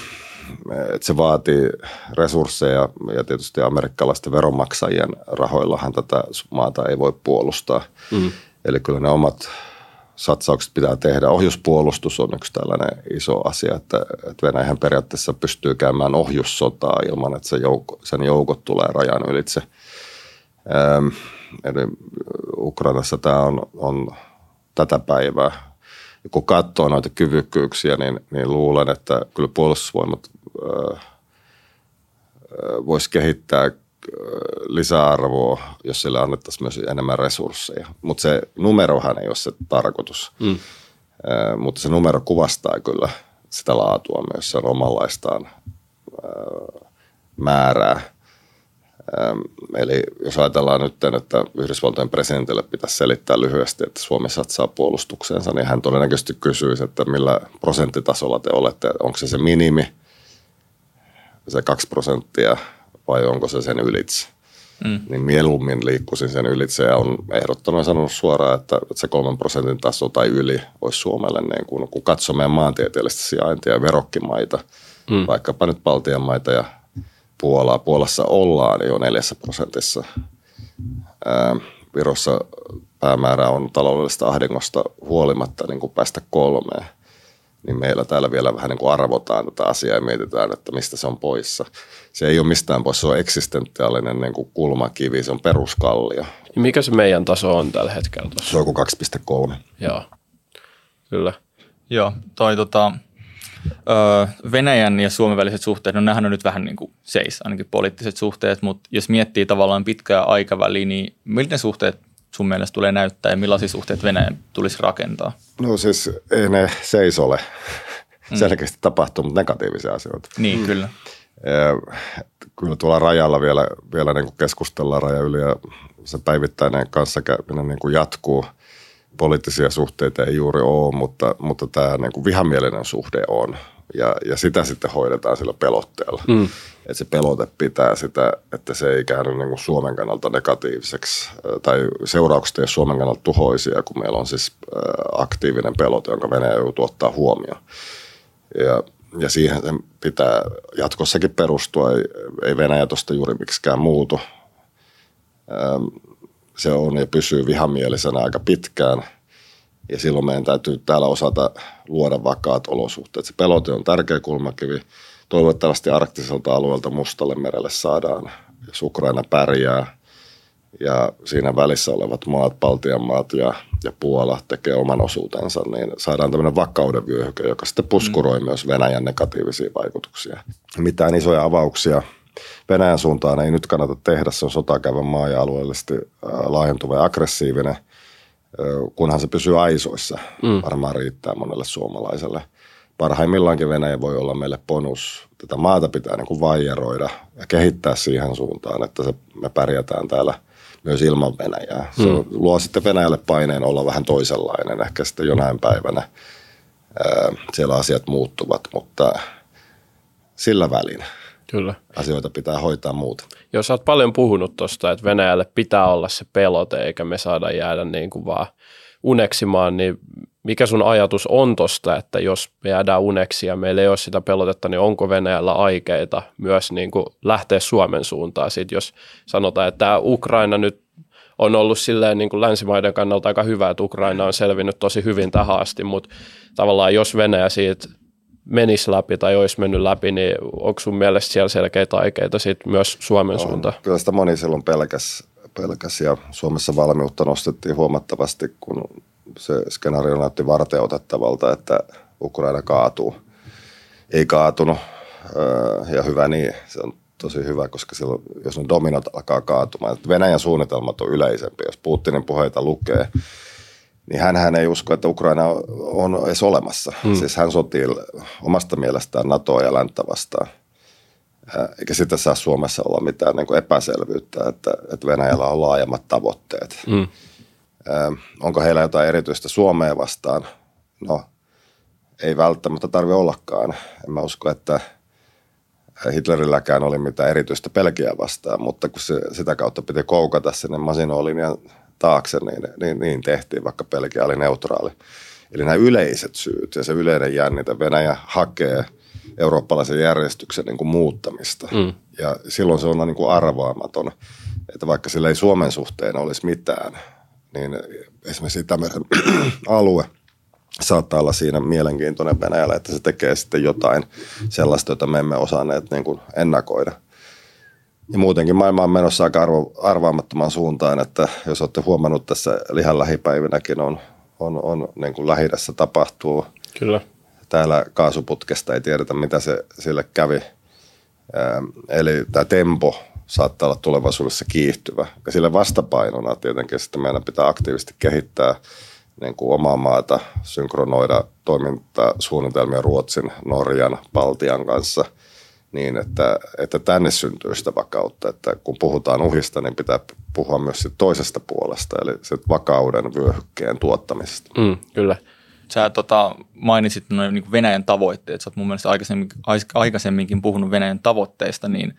että se vaatii resursseja ja tietysti amerikkalaisten veronmaksajien rahoillahan tätä maata ei voi puolustaa. Mm. Eli kyllä ne omat satsaukset pitää tehdä. Ohjuspuolustus on yksi tällainen iso asia, että, että Venäjähän periaatteessa pystyy käymään ohjussotaa ilman, että se joukko, sen joukot tulee rajan ylitse. Ähm, eli Ukrainassa tämä on, on tätä päivää kun katsoo noita kyvykkyyksiä, niin, niin luulen, että kyllä puolustusvoimat voisi kehittää lisäarvoa, jos sille annettaisiin myös enemmän resursseja. Mutta se numerohan ei ole se tarkoitus. Mm. Mutta se numero kuvastaa kyllä sitä laatua myös sen omanlaistaan määrää. Eli jos ajatellaan nyt, että Yhdysvaltojen presidentille pitäisi selittää lyhyesti, että Suomi satsaa puolustukseensa, niin hän todennäköisesti kysyisi, että millä prosenttitasolla te olette, onko se se minimi, se kaksi prosenttia vai onko se sen ylitse. Mm. Niin mieluummin liikkuisin sen ylitse ja on ehdottanut sanonut suoraan, että, se kolmen prosentin taso tai yli olisi Suomelle, niin kun, kun katsoo meidän maantieteellistä sijaintia ja verokkimaita, mm. vaikkapa nyt Baltian maita ja Puolaa. Puolassa ollaan jo neljässä prosentissa. Ää, Virossa päämäärä on taloudellisesta ahdingosta huolimatta niin kuin päästä kolmeen. Niin meillä täällä vielä vähän niin kuin arvotaan tätä asiaa ja mietitään, että mistä se on poissa. Se ei ole mistään pois, se on eksistentiaalinen niin kuin kulmakivi, se on peruskallio.
Mikä se meidän taso on tällä hetkellä? Tuossa?
Se on kuin 2,3.
Joo, kyllä.
Joo, toi tota, Venäjän ja Suomen väliset suhteet, no nämähän on nyt vähän niin kuin seis, ainakin poliittiset suhteet, mutta jos miettii tavallaan pitkää aikaväliä, niin miltä ne suhteet sun mielestä tulee näyttää ja millaisia suhteet Venäjän tulisi rakentaa?
No siis ei ne seis ole. Mm. Selkeästi tapahtuu, mutta negatiivisia asioita.
Niin, mm. kyllä.
Ja, kyllä tuolla rajalla vielä, vielä niin kuin keskustellaan raja yli ja se päivittäinen kanssakäyminen niin kuin jatkuu – poliittisia suhteita ei juuri ole, mutta, mutta tämä niin kuin vihamielinen suhde on. Ja, ja sitä sitten hoidetaan sillä pelotteella. Mm. Että se pelote pitää sitä, että se ei käänny niin kuin Suomen kannalta negatiiviseksi tai seuraukset ei ole Suomen kannalta tuhoisia, kun meillä on siis aktiivinen pelote, jonka Venäjä joutuu ottaa huomioon. Ja, ja siihen sen pitää jatkossakin perustua. Ei, ei Venäjä tuosta juuri miksikään muutu se on ja pysyy vihamielisenä aika pitkään. Ja silloin meidän täytyy täällä osata luoda vakaat olosuhteet. Se pelote on tärkeä kulmakivi. Toivottavasti arktiselta alueelta Mustalle merelle saadaan, jos Ukraina pärjää ja siinä välissä olevat maat, Baltian maat ja, ja Puola tekee oman osuutensa, niin saadaan tämmöinen vakauden vyöhyke, joka sitten puskuroi mm. myös Venäjän negatiivisia vaikutuksia. Mitään isoja avauksia – Venäjän suuntaan ei nyt kannata tehdä. Se on sotakäyvän maa ja alueellisesti laajentuva ja aggressiivinen, kunhan se pysyy aisoissa. Mm. Varmaan riittää monelle suomalaiselle. Parhaimmillaankin Venäjä voi olla meille bonus. Tätä maata pitää niin kuin vaijeroida ja kehittää siihen suuntaan, että se, me pärjätään täällä myös ilman Venäjää. Se mm. luo sitten Venäjälle paineen olla vähän toisenlainen. Ehkä sitten jonain päivänä siellä asiat muuttuvat, mutta sillä välin –
Kyllä.
Asioita pitää hoitaa muuten.
Jos olet paljon puhunut tuosta, että Venäjälle pitää olla se pelote, eikä me saada jäädä niin kuin vaan uneksimaan, niin mikä sun ajatus on tuosta, että jos me jäädään uneksi ja meillä ei ole sitä pelotetta, niin onko Venäjällä aikeita myös niin kuin lähteä Suomen suuntaan? Sitten jos sanotaan, että tämä Ukraina nyt on ollut silleen niin kuin länsimaiden kannalta aika hyvä, että Ukraina on selvinnyt tosi hyvin tähän asti, mutta tavallaan jos Venäjä siitä menisi läpi tai olisi mennyt läpi, niin onko sun mielestä siellä selkeitä aikeita sit myös Suomen
on.
suuntaan?
Kyllä sitä moni silloin pelkäs, pelkäs ja Suomessa valmiutta nostettiin huomattavasti, kun se skenaario näytti varteutettavalta, että Ukraina kaatuu. Ei kaatunut ja hyvä niin, se on tosi hyvä, koska silloin, jos ne dominot alkaa kaatumaan. Venäjän suunnitelmat on yleisempi, jos Putinin puheita lukee, niin hän ei usko, että Ukraina on edes olemassa. Hmm. Siis hän sotii omasta mielestään NATOa ja länttä vastaan. eikä sitä saa Suomessa olla mitään niin epäselvyyttä, että, että Venäjällä on laajemmat tavoitteet. Mm. Onko heillä jotain erityistä Suomea vastaan? No, ei välttämättä tarvitse ollakaan. En mä usko, että Hitlerilläkään oli mitään erityistä pelkiä vastaan, mutta kun se, sitä kautta piti koukata sinne masinolinjan taakse, niin, niin, niin tehtiin, vaikka Pelkia oli neutraali. Eli nämä yleiset syyt ja se yleinen jännite, Venäjä hakee eurooppalaisen järjestyksen niin kuin muuttamista. Mm. Ja silloin se on niin kuin arvaamaton, että vaikka sillä ei Suomen suhteen olisi mitään, niin esimerkiksi Itämeren alue saattaa olla siinä mielenkiintoinen Venäjällä, että se tekee sitten jotain sellaista, jota me emme osanneet niin kuin ennakoida. Ja muutenkin maailma on menossa aika arvo, arvaamattomaan suuntaan, että jos olette huomannut tässä lihan lähipäivinäkin on, on, on niin kuin lähi tapahtuu.
Kyllä.
Täällä kaasuputkesta ei tiedetä, mitä se sille kävi. Ähm, eli tämä tempo saattaa olla tulevaisuudessa kiihtyvä. Ja sille vastapainona tietenkin sitten meidän pitää aktiivisesti kehittää niin kuin omaa maata, synkronoida toimintasuunnitelmia Ruotsin, Norjan, Baltian kanssa – niin, että, että tänne syntyy sitä vakautta. Että kun puhutaan uhista, niin pitää puhua myös siitä toisesta puolesta, eli sit vakauden vyöhykkeen tuottamisesta.
Mm, kyllä.
Sä tota, mainitsit noin niin Venäjän tavoitteet. Sä oot mun mielestä aikaisemmin, aikaisemminkin puhunut Venäjän tavoitteista, niin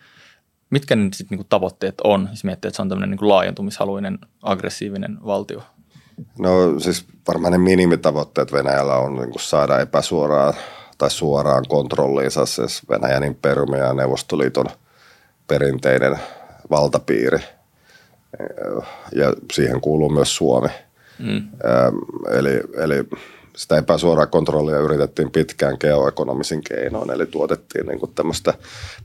mitkä ne sit niin tavoitteet on, jos miettii, että se on tämmöinen niin laajentumishaluinen, aggressiivinen valtio?
No siis varmaan ne minimitavoitteet Venäjällä on niin saada epäsuoraa tai suoraan kontrolliinsa siis Venäjän imperiumi ja Neuvostoliiton perinteinen valtapiiri. Ja siihen kuuluu myös Suomi. Mm. Eli, eli sitä epäsuoraa kontrollia yritettiin pitkään geoekonomisin keinoin, eli tuotettiin niin tämmöistä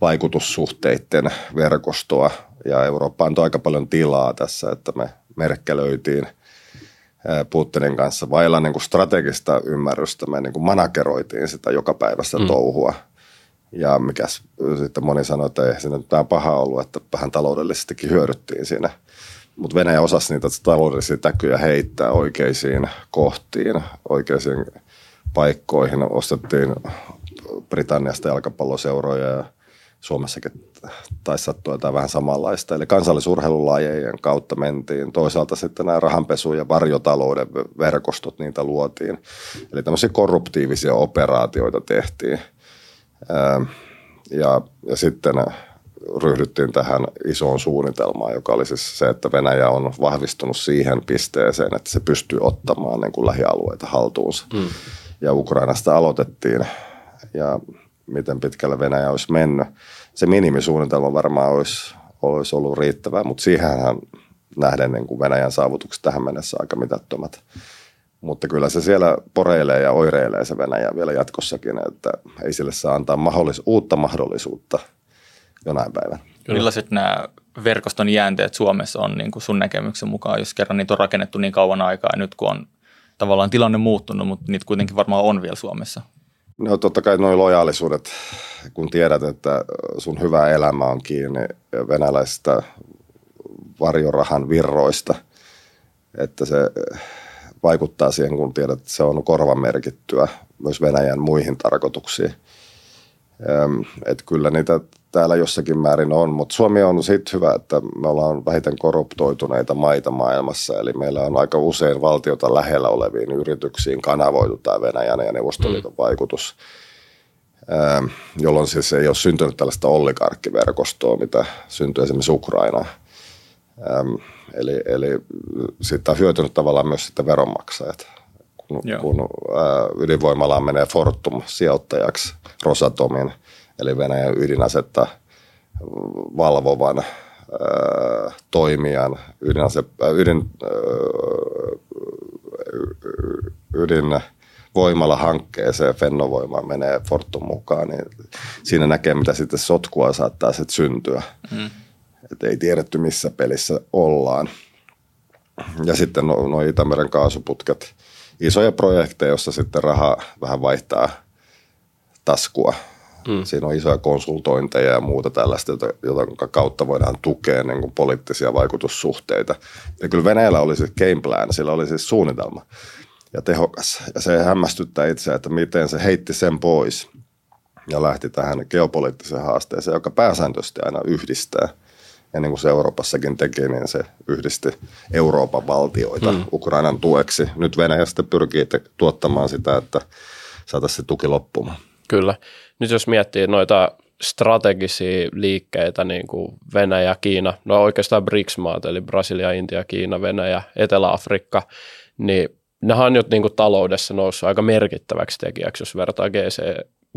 vaikutussuhteiden verkostoa, ja Eurooppa antoi aika paljon tilaa tässä, että me merkkelöitiin – Putinin kanssa vailla niin kuin strategista ymmärrystä. Me niin kuin manageroitiin sitä joka päivästä mm. touhua. Ja mikä sitten moni sanoi, että ei siinä mitään paha ollut, että vähän taloudellisestikin hyödyttiin siinä. Mutta Venäjä osasi niitä taloudellisia täkyjä heittää oikeisiin kohtiin, oikeisiin paikkoihin. Ostettiin Britanniasta jalkapalloseuroja ja Suomessakin taisi sattua jotain vähän samanlaista. Eli kansallisurheilulajejen kautta mentiin. Toisaalta sitten nämä rahanpesu- ja varjotalouden verkostot, niitä luotiin. Eli tämmöisiä korruptiivisia operaatioita tehtiin. Ja, ja sitten ryhdyttiin tähän isoon suunnitelmaan, joka oli siis se, että Venäjä on vahvistunut siihen pisteeseen, että se pystyy ottamaan niin kuin lähialueita haltuunsa. Mm. Ja Ukrainasta aloitettiin ja miten pitkälle Venäjä olisi mennyt. Se minimisuunnitelma varmaan olisi, olisi ollut riittävää, mutta siihenhän nähden niin kuin Venäjän saavutukset tähän mennessä aika mitattomat. Mutta kyllä se siellä poreilee ja oireilee se Venäjä vielä jatkossakin, että ei sille saa antaa mahdollis- uutta mahdollisuutta jonain päivänä.
Kyllä. Millaiset nämä verkoston jäänteet Suomessa on niin kuin sun näkemyksen mukaan, jos kerran niitä on rakennettu niin kauan aikaa ja nyt kun on tavallaan tilanne muuttunut, mutta niitä kuitenkin varmaan on vielä Suomessa?
No totta kai noin lojaalisuudet, kun tiedät, että sun hyvä elämä on kiinni venäläisistä varjorahan virroista, että se vaikuttaa siihen, kun tiedät, että se on korvamerkittyä myös Venäjän muihin tarkoituksiin. Että kyllä niitä täällä jossakin määrin on, mutta Suomi on siitä hyvä, että me ollaan vähiten korruptoituneita maita maailmassa, eli meillä on aika usein valtiota lähellä oleviin yrityksiin kanavoitu tämä Venäjän ja Neuvostoliiton mm. vaikutus, ähm, jolloin siis ei ole syntynyt tällaista oligarkkiverkostoa, mitä syntyi esimerkiksi Ukrainaan. Ähm, eli, eli siitä on hyötynyt tavallaan myös sitten veronmaksajat. Kun, kun äh, ydinvoimalaan menee Fortum sijoittajaksi Rosatomin – eli Venäjän ydinasetta valvovan äh, toimijan ydinase, äh, ydin, äh, ydin voimalla hankkeeseen Fennovoima menee Fortum mukaan, niin siinä näkee, mitä sitten sotkua saattaa sitten syntyä. Mm. Että ei tiedetty, missä pelissä ollaan. Ja sitten nuo no Itämeren kaasuputket, isoja projekteja, joissa sitten raha vähän vaihtaa taskua – Mm. Siinä on isoja konsultointeja ja muuta tällaista, jota kautta voidaan tukea niin kuin poliittisia vaikutussuhteita. Ja kyllä Venäjällä oli siis game plan, sillä oli siis suunnitelma ja tehokas. Ja se hämmästyttää itseä, että miten se heitti sen pois. ja lähti tähän geopoliittiseen haasteeseen, joka pääsääntöisesti aina yhdistää. Ja niin kuin se Euroopassakin teki, niin se yhdisti Euroopan valtioita mm. Ukrainan tueksi. Nyt Venäjä sitten pyrkii te- tuottamaan sitä, että saataisiin se tuki loppumaan.
Kyllä. Nyt jos miettii noita strategisia liikkeitä, niin kuin Venäjä, Kiina, no oikeastaan BRICS-maat, eli Brasilia, Intia, Kiina, Venäjä, Etelä-Afrikka, niin nehän on nyt niin kuin taloudessa noussut aika merkittäväksi tekijäksi, jos vertaa GC,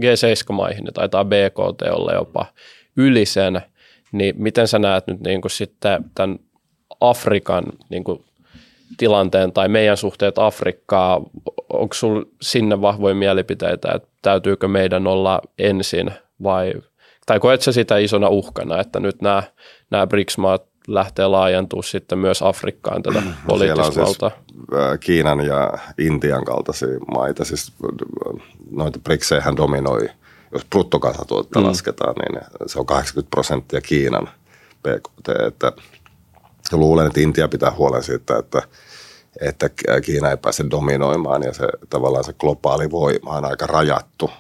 G7-maihin, niin taitaa BKT olla jopa yli sen, niin miten sä näet nyt niin kuin sitten tämän Afrikan niin kuin tilanteen tai meidän suhteet Afrikkaa, onko sinulla sinne vahvoja mielipiteitä, että täytyykö meidän olla ensin vai, tai koet sä sitä isona uhkana, että nyt nämä, nämä BRICS-maat lähtee laajentua sitten myös Afrikkaan tätä poliittista
Siellä on
valtaa?
siis Kiinan ja Intian kaltaisia maita, siis noita BRICSeihän dominoi, jos bruttokansantuotetta mm. lasketaan, niin se on 80 prosenttia Kiinan BKT, että luulen, että Intia pitää huolen siitä, että, että Kiina ei pääse dominoimaan ja se tavallaan se globaali voima on aika rajattu.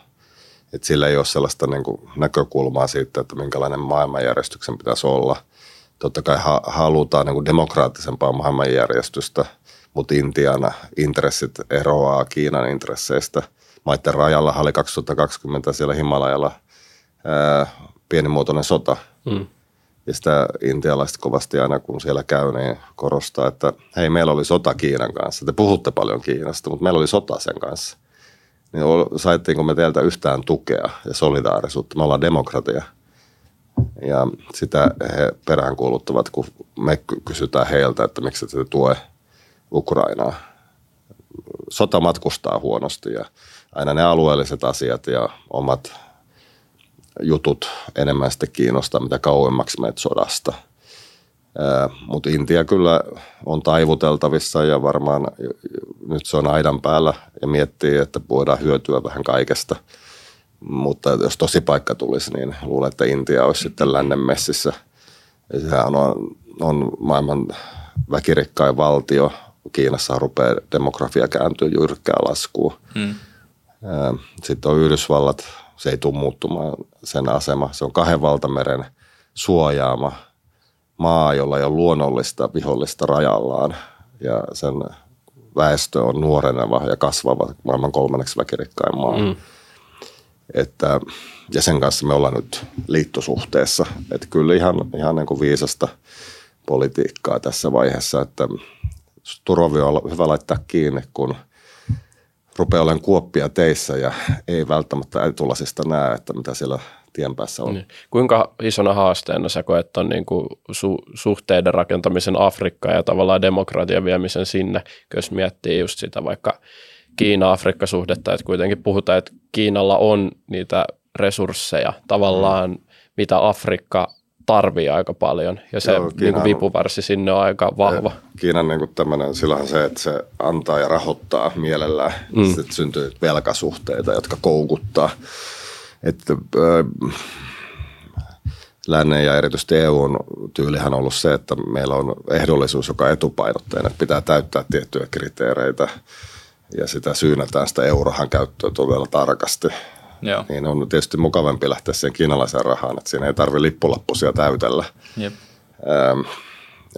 Että sillä ei ole sellaista niin kuin näkökulmaa siitä, että minkälainen maailmanjärjestyksen pitäisi olla. Totta kai ha- halutaan niin kuin demokraattisempaa maailmanjärjestystä, mutta Intiana intressit eroaa Kiinan intresseistä. Maiden rajalla oli 2020 siellä Himalajalla ää, pienimuotoinen sota. Mm. Ja sitä intialaiset kovasti aina kun siellä käy, niin korostaa, että hei, meillä oli sota Kiinan kanssa. Te puhutte paljon Kiinasta, mutta meillä oli sota sen kanssa. Niin saittiinko me teiltä yhtään tukea ja solidaarisuutta? Me ollaan demokratia. Ja sitä he peräänkuuluttavat, kun me kysytään heiltä, että miksi te tue Ukrainaa. Sota matkustaa huonosti ja aina ne alueelliset asiat ja omat jutut enemmän sitten kiinnostaa, mitä kauemmaksi menet sodasta. Mutta Intia kyllä on taivuteltavissa ja varmaan nyt se on aidan päällä ja miettii, että voidaan hyötyä vähän kaikesta. Mutta jos tosi paikka tulisi, niin luulen, että Intia olisi sitten lännen messissä. Ja sehän on, on maailman väkirikkain valtio. Kiinassa rupeaa demografia kääntyä jyrkkää laskuun. Hmm. Sitten on Yhdysvallat, se ei tule muuttumaan sen asema. Se on kahden valtameren suojaama maa, jolla ei ole luonnollista vihollista rajallaan. Ja sen väestö on nuoreneva ja kasvava maailman kolmanneksi väkirikkain maa. Mm. Että, ja sen kanssa me ollaan nyt liittosuhteessa. Että kyllä ihan, ihan niin kuin viisasta politiikkaa tässä vaiheessa, että turvavi on hyvä laittaa kiinni, kun – rupeaa olemaan kuoppia teissä ja ei välttämättä äitulasista näe, että mitä siellä tien päässä on. Niin.
Kuinka isona haasteena sä koet on niin kuin su- suhteiden rakentamisen Afrikkaan ja tavallaan demokratian viemisen sinne, jos miettii just sitä vaikka Kiina-Afrikka-suhdetta, että kuitenkin puhutaan, että Kiinalla on niitä resursseja tavallaan, mm. mitä Afrikka tarvii aika paljon ja se Joo, niin kuin vipuvarsi sinne on aika vahva.
Kiinan niin tämmöinen, silloin se, että se antaa ja rahoittaa mielellään. Mm. Sitten syntyy velkasuhteita, jotka koukuttaa. Että, äh, lännen ja erityisesti EUn tyylihän on ollut se, että meillä on ehdollisuus, joka etupainotteinen, että pitää täyttää tiettyjä kriteereitä ja sitä syynätään sitä eurohan käyttöä todella tarkasti. Joo. niin on tietysti mukavampi lähteä siihen kiinalaiseen rahaan, että siinä ei tarvitse lippulappusia täytellä. Jep. Ähm,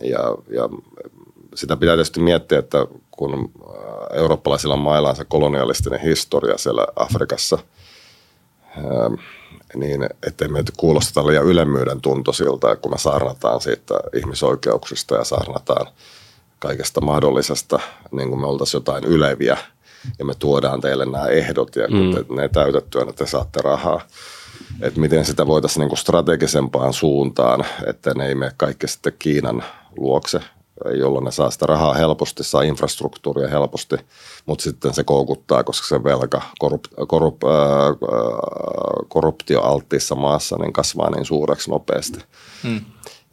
ja, ja sitä pitää tietysti miettiä, että kun äh, eurooppalaisilla mailla on se kolonialistinen historia siellä Afrikassa, ähm, niin ettei me kuulosteta liian ylemmyyden tuntosilta, kun me saarnataan siitä ihmisoikeuksista ja saarnataan kaikesta mahdollisesta, niin kuin me oltaisiin jotain yleviä – ja me tuodaan teille nämä ehdot ja kun mm. te, ne täytettyä, niin te saatte rahaa. Että miten sitä voitaisiin niinku strategisempaan suuntaan, että ne ei mene kaikki sitten Kiinan luokse, jolloin ne saa sitä rahaa helposti, saa infrastruktuuria helposti, mutta sitten se koukuttaa, koska se velka korrup, korrup, äh, korruptioalttiissa maassa niin kasvaa niin suureksi nopeasti. Mm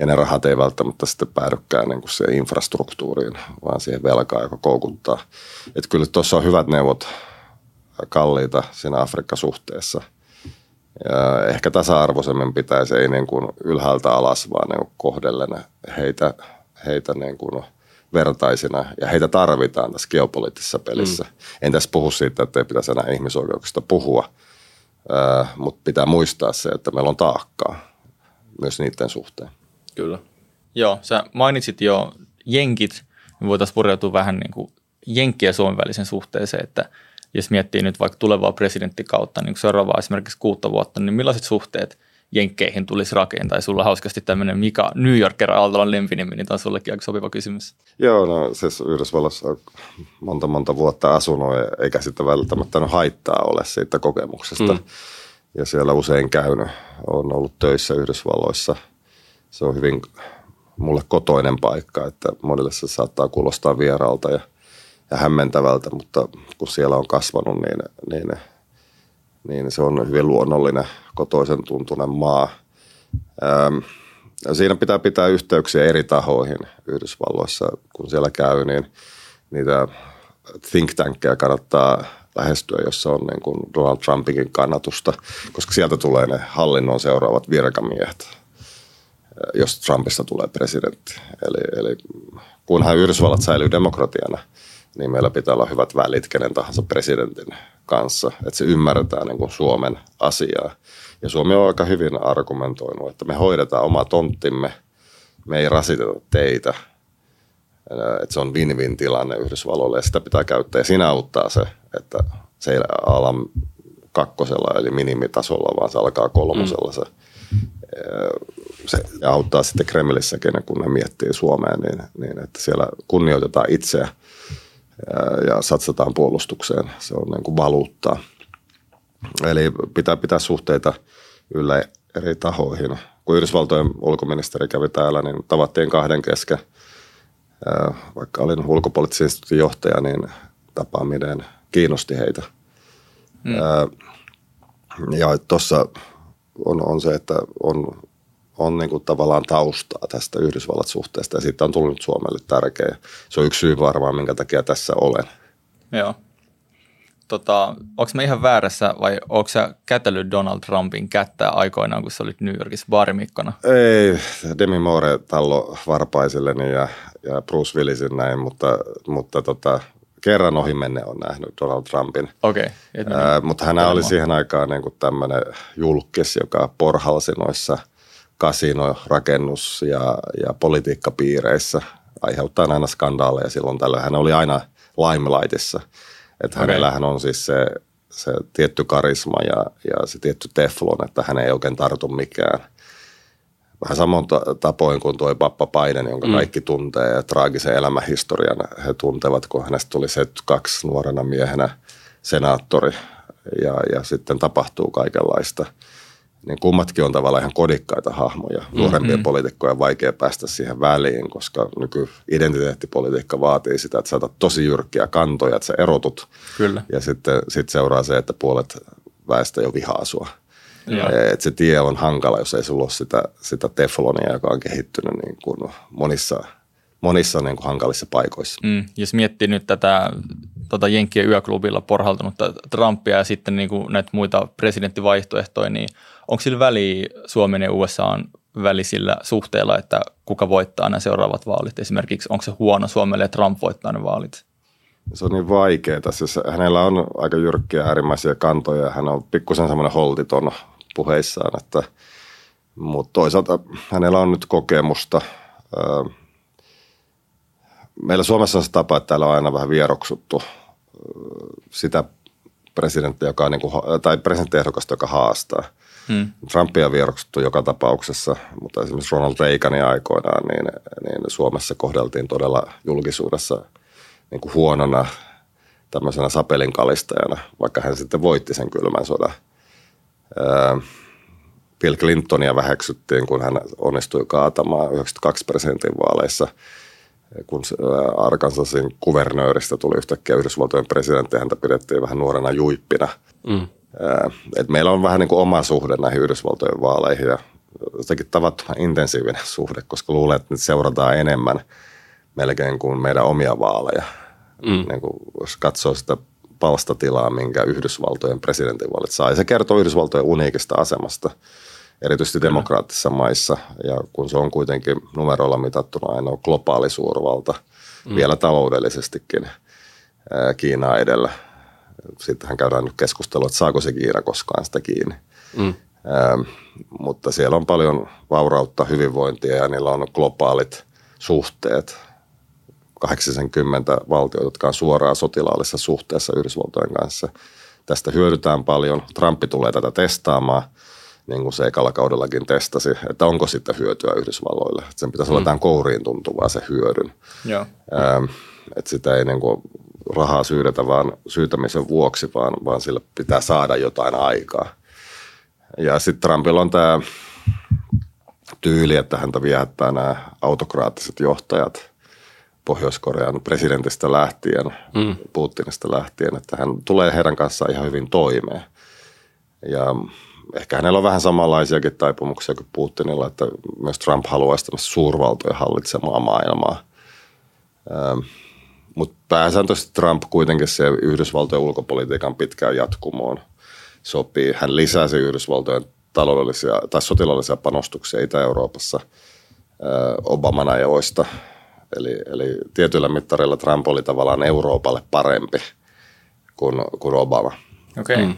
ja ne rahat ei välttämättä sitten päädykään niin kuin siihen infrastruktuuriin, vaan siihen velkaan, joka koukuttaa. Että kyllä tuossa on hyvät neuvot kalliita siinä Afrikka-suhteessa. Ja ehkä tasa-arvoisemmin pitäisi, ei niin kuin ylhäältä alas, vaan niin kuin kohdellen heitä, heitä niin kuin vertaisina. Ja heitä tarvitaan tässä geopoliittisessa pelissä. Mm. En tässä puhu siitä, että ei pitäisi enää ihmisoikeuksista puhua, mutta pitää muistaa se, että meillä on taakkaa myös niiden suhteen.
Kyllä.
Joo, sä mainitsit jo jenkit, niin voitaisiin pureutua vähän niin kuin Jenkki ja Suomen välisen suhteeseen, että jos miettii nyt vaikka tulevaa presidenttikautta, niin seuraavaa esimerkiksi kuutta vuotta, niin millaiset suhteet Jenkkeihin tulisi rakentaa? Ja sulla hauskasti tämmöinen Mika New Yorker Aaltolan lempinimi, niin tämä on sullekin aika sopiva kysymys.
Joo, no siis Yhdysvalloissa on monta monta vuotta asunut, eikä sitten välttämättä no haittaa ole siitä kokemuksesta. Mm. Ja siellä usein käynyt, on ollut töissä Yhdysvalloissa. Se on hyvin mulle kotoinen paikka, että monille se saattaa kuulostaa vieraalta ja – ja hämmentävältä, mutta kun siellä on kasvanut, niin, niin, niin se on hyvin luonnollinen, kotoisen tuntunen maa. Ähm, siinä pitää pitää yhteyksiä eri tahoihin Yhdysvalloissa. Kun siellä käy, niin niitä think tankkeja kannattaa lähestyä, jossa on niin kuin Donald Trumpinkin kannatusta, koska sieltä tulee ne hallinnon seuraavat virkamiehet, jos Trumpista tulee presidentti. Eli, eli kunhan Yhdysvallat säilyy demokratiana – niin meillä pitää olla hyvät välit kenen tahansa presidentin kanssa, että se ymmärretään niin kuin Suomen asiaa. Ja Suomi on aika hyvin argumentoinut, että me hoidetaan oma tonttimme, me ei rasiteta teitä, että se on win-win tilanne Yhdysvalloille ja sitä pitää käyttää. Ja siinä auttaa se, että se ei ala kakkosella eli minimitasolla, vaan se alkaa kolmosella mm. se. Se auttaa sitten Kremlissäkin, kun ne miettii Suomeen, niin, niin että siellä kunnioitetaan itseä – ja satsataan puolustukseen. Se on niin kuin valuuttaa. Eli pitää pitää suhteita yllä eri tahoihin. Kun Yhdysvaltojen ulkoministeri kävi täällä, niin tavattiin kahden kesken. Vaikka olin ulkopoliittisen instituutin johtaja, niin tapaaminen kiinnosti heitä. Hmm. Ja tuossa on, on se, että on on niin kuin tavallaan taustaa tästä Yhdysvallat-suhteesta ja siitä on tullut Suomelle tärkeä. Se on yksi syy varmaan, minkä takia tässä olen.
Joo. Tota, onko me ihan väärässä vai onko sä kätellyt Donald Trumpin kättä aikoinaan, kun sä olit New Yorkissa baarimikkona?
Ei, Demi Moore tallo varpaisilleni ja, ja Bruce Willisin näin, mutta, mutta tota, kerran ohi menne on nähnyt Donald Trumpin.
Okei.
Okay, mutta hän oli siihen aikaan niin tämmöinen julkis, joka porhalsi noissa – kasino, rakennus ja, ja politiikkapiireissä aiheuttaa aina skandaaleja silloin tällöin. Hän oli aina limelightissa. Että okay. hänellähän on siis se, se tietty karisma ja, ja se tietty teflon, että hän ei oikein tartu mikään. Vähän samoin tapoin kuin tuo Pappa Paiden, jonka mm. kaikki tuntee ja traagisen elämähistorian he tuntevat, kun hänestä tuli 72 nuorena miehenä senaattori ja, ja sitten tapahtuu kaikenlaista – niin kummatkin on tavallaan ihan kodikkaita hahmoja. Mm-hmm. Nuorempien poliitikkoja on vaikea päästä siihen väliin, koska nyky-identiteettipolitiikka vaatii sitä, että saatat tosi jyrkkiä kantoja, että sä erotut.
Kyllä.
Ja sitten sit seuraa se, että puolet väestä jo vihaa sua. Et se tie on hankala, jos ei sulla ole sitä, sitä teflonia, joka on kehittynyt niin kuin monissa, monissa niin kuin hankalissa paikoissa.
Mm, jos miettii nyt tätä tota Jenkkien yöklubilla porhaltunutta Trumpia ja sitten niin kuin näitä muita presidenttivaihtoehtoja, niin onko sillä väliä Suomen ja USAn välisillä suhteilla, että kuka voittaa nämä seuraavat vaalit? Esimerkiksi onko se huono Suomelle, että Trump voittaa ne vaalit?
Se on niin vaikeaa. Siis hänellä on aika jyrkkiä äärimmäisiä kantoja. Hän on pikkusen semmoinen holtiton puheissaan, että, mutta toisaalta hänellä on nyt kokemusta. Meillä Suomessa on se tapa, että täällä on aina vähän vieroksuttu sitä presidenttiä, joka on niin kuin, tai presidenttiehdokasta, joka haastaa. Hmm. Trumpia vieroksuttu joka tapauksessa, mutta esimerkiksi Ronald Reaganin aikoinaan, niin, niin Suomessa kohdeltiin todella julkisuudessa niin kuin huonona tämmöisenä sapelinkalistajana, vaikka hän sitten voitti sen kylmän sodan. Bill Clintonia väheksyttiin, kun hän onnistui kaatamaan 92 prosentin vaaleissa – kun Arkansasin kuvernööristä tuli yhtäkkiä Yhdysvaltojen presidentti, häntä pidettiin vähän nuorena juippina. Mm. Et meillä on vähän niin kuin oma suhde näihin Yhdysvaltojen vaaleihin ja jotenkin tavattoman intensiivinen suhde, koska luulen, että nyt seurataan enemmän melkein kuin meidän omia vaaleja. Mm. Niin kuin, jos katsoo sitä palstatilaa, minkä Yhdysvaltojen presidentinvaalit saa. Ja se kertoo Yhdysvaltojen uniikista asemasta – erityisesti demokraattisissa maissa. Ja kun se on kuitenkin numeroilla mitattuna ainoa globaali suurvalta, mm. vielä taloudellisestikin Kiina edellä. Sittenhän käydään nyt keskustelua, että saako se Kiina koskaan sitä kiinni. Mm. Ähm, mutta siellä on paljon vaurautta, hyvinvointia ja niillä on globaalit suhteet. 80 valtiota, jotka on suoraan sotilaallisessa suhteessa Yhdysvaltojen kanssa. Tästä hyödytään paljon. Trumpi tulee tätä testaamaan, niin kuin se ekalla kaudellakin testasi, että onko sitten hyötyä Yhdysvalloille. Että sen pitäisi mm. olla tämän kouriin tuntuvaa se hyödyn.
Joo.
Ähm, että sitä ei niin kuin rahaa syydetä vaan syytämisen vuoksi, vaan, vaan sillä pitää saada jotain aikaa. Ja sitten Trumpilla on tämä tyyli, että häntä viehättää nämä autokraattiset johtajat Pohjois-Korean presidentistä lähtien, mm. Putinista lähtien, että hän tulee heidän kanssaan ihan hyvin toimeen. Ja ehkä hänellä on vähän samanlaisiakin taipumuksia kuin Putinilla, että myös Trump haluaisi suurvaltoja hallitsemaa maailmaa. Mutta pääsääntöisesti Trump kuitenkin se Yhdysvaltojen ulkopolitiikan pitkään jatkumoon sopii. Hän lisäsi Yhdysvaltojen taloudellisia tai sotilaallisia panostuksia Itä-Euroopassa Obaman ajoista. Eli, eli tietyllä mittarilla Trump oli tavallaan Euroopalle parempi kuin, kuin Obama.
Okei. Okay. Mm.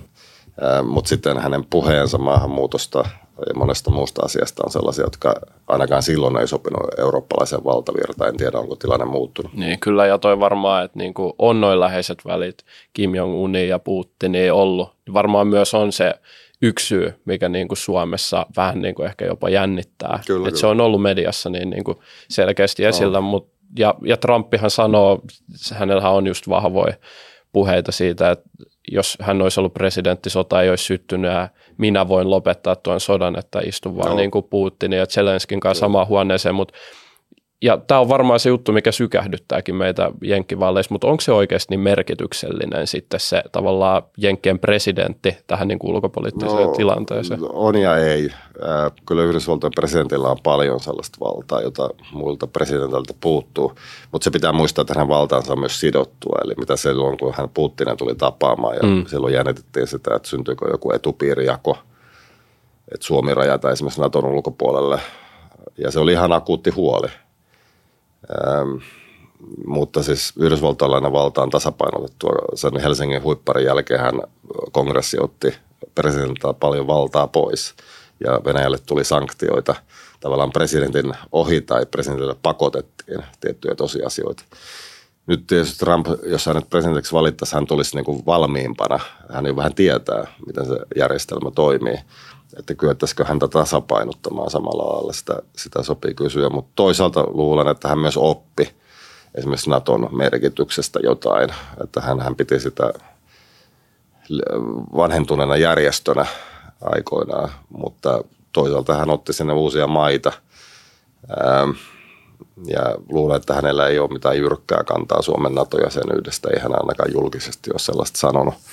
Mutta sitten hänen puheensa maahanmuutosta ja monesta muusta asiasta on sellaisia, jotka ainakaan silloin ei sopinut eurooppalaisen valtavirtaan. En tiedä, onko tilanne muuttunut.
Niin, kyllä, ja toi varmaan, että niinku on noin läheiset välit Kim Jong-unin ja Putinin ei ollut. Varmaan myös on se yksi syy, mikä niin kuin Suomessa vähän niin kuin ehkä jopa jännittää. Kyllä, että kyllä. se on ollut mediassa niin, niin kuin selkeästi esillä, no. mut, ja, ja Trumpihan sanoo, hänellä on just vahvoja puheita siitä, että jos hän olisi ollut presidentti, sota ei olisi syttynyt ja minä voin lopettaa tuon sodan, että istun vaan no. niin kuin Putinin ja Zelenskin kanssa samaan huoneeseen, mutta ja tämä on varmaan se juttu, mikä sykähdyttääkin meitä jenkkivaaleissa, mutta onko se oikeasti niin merkityksellinen sitten se tavallaan jenkkien presidentti tähän niin ulkopoliittiseen no, tilanteeseen?
On ja ei. Kyllä Yhdysvaltojen presidentillä on paljon sellaista valtaa, jota muilta presidentiltä puuttuu, mutta se pitää muistaa, että hänen valtaansa on myös sidottua. Eli mitä silloin, kun hän Putinen tuli tapaamaan ja mm. silloin jännitettiin sitä, että syntyykö joku etupiirijako, että Suomi rajata esimerkiksi Naton ulkopuolelle. Ja se oli ihan akuutti huoli – Ähm, mutta siis yhdysvaltalainen valta on tasapainotettu. Sen Helsingin huipparin jälkeen kongressi otti presidentiltä paljon valtaa pois ja Venäjälle tuli sanktioita tavallaan presidentin ohi tai presidentille pakotettiin tiettyjä tosiasioita. Nyt tietysti Trump, jos hän nyt presidentiksi valittaisi, hän tulisi niin kuin valmiimpana. Hän jo vähän tietää, miten se järjestelmä toimii että kyettäisikö häntä tasapainottamaan samalla lailla, sitä, sitä sopii kysyä. Mutta toisaalta luulen, että hän myös oppi esimerkiksi Naton merkityksestä jotain, että hän, hän piti sitä vanhentuneena järjestönä aikoinaan, mutta toisaalta hän otti sinne uusia maita. Ähm, ja luulen, että hänellä ei ole mitään jyrkkää kantaa Suomen NATO-jäsenyydestä, ei hän ainakaan julkisesti ole sellaista sanonut –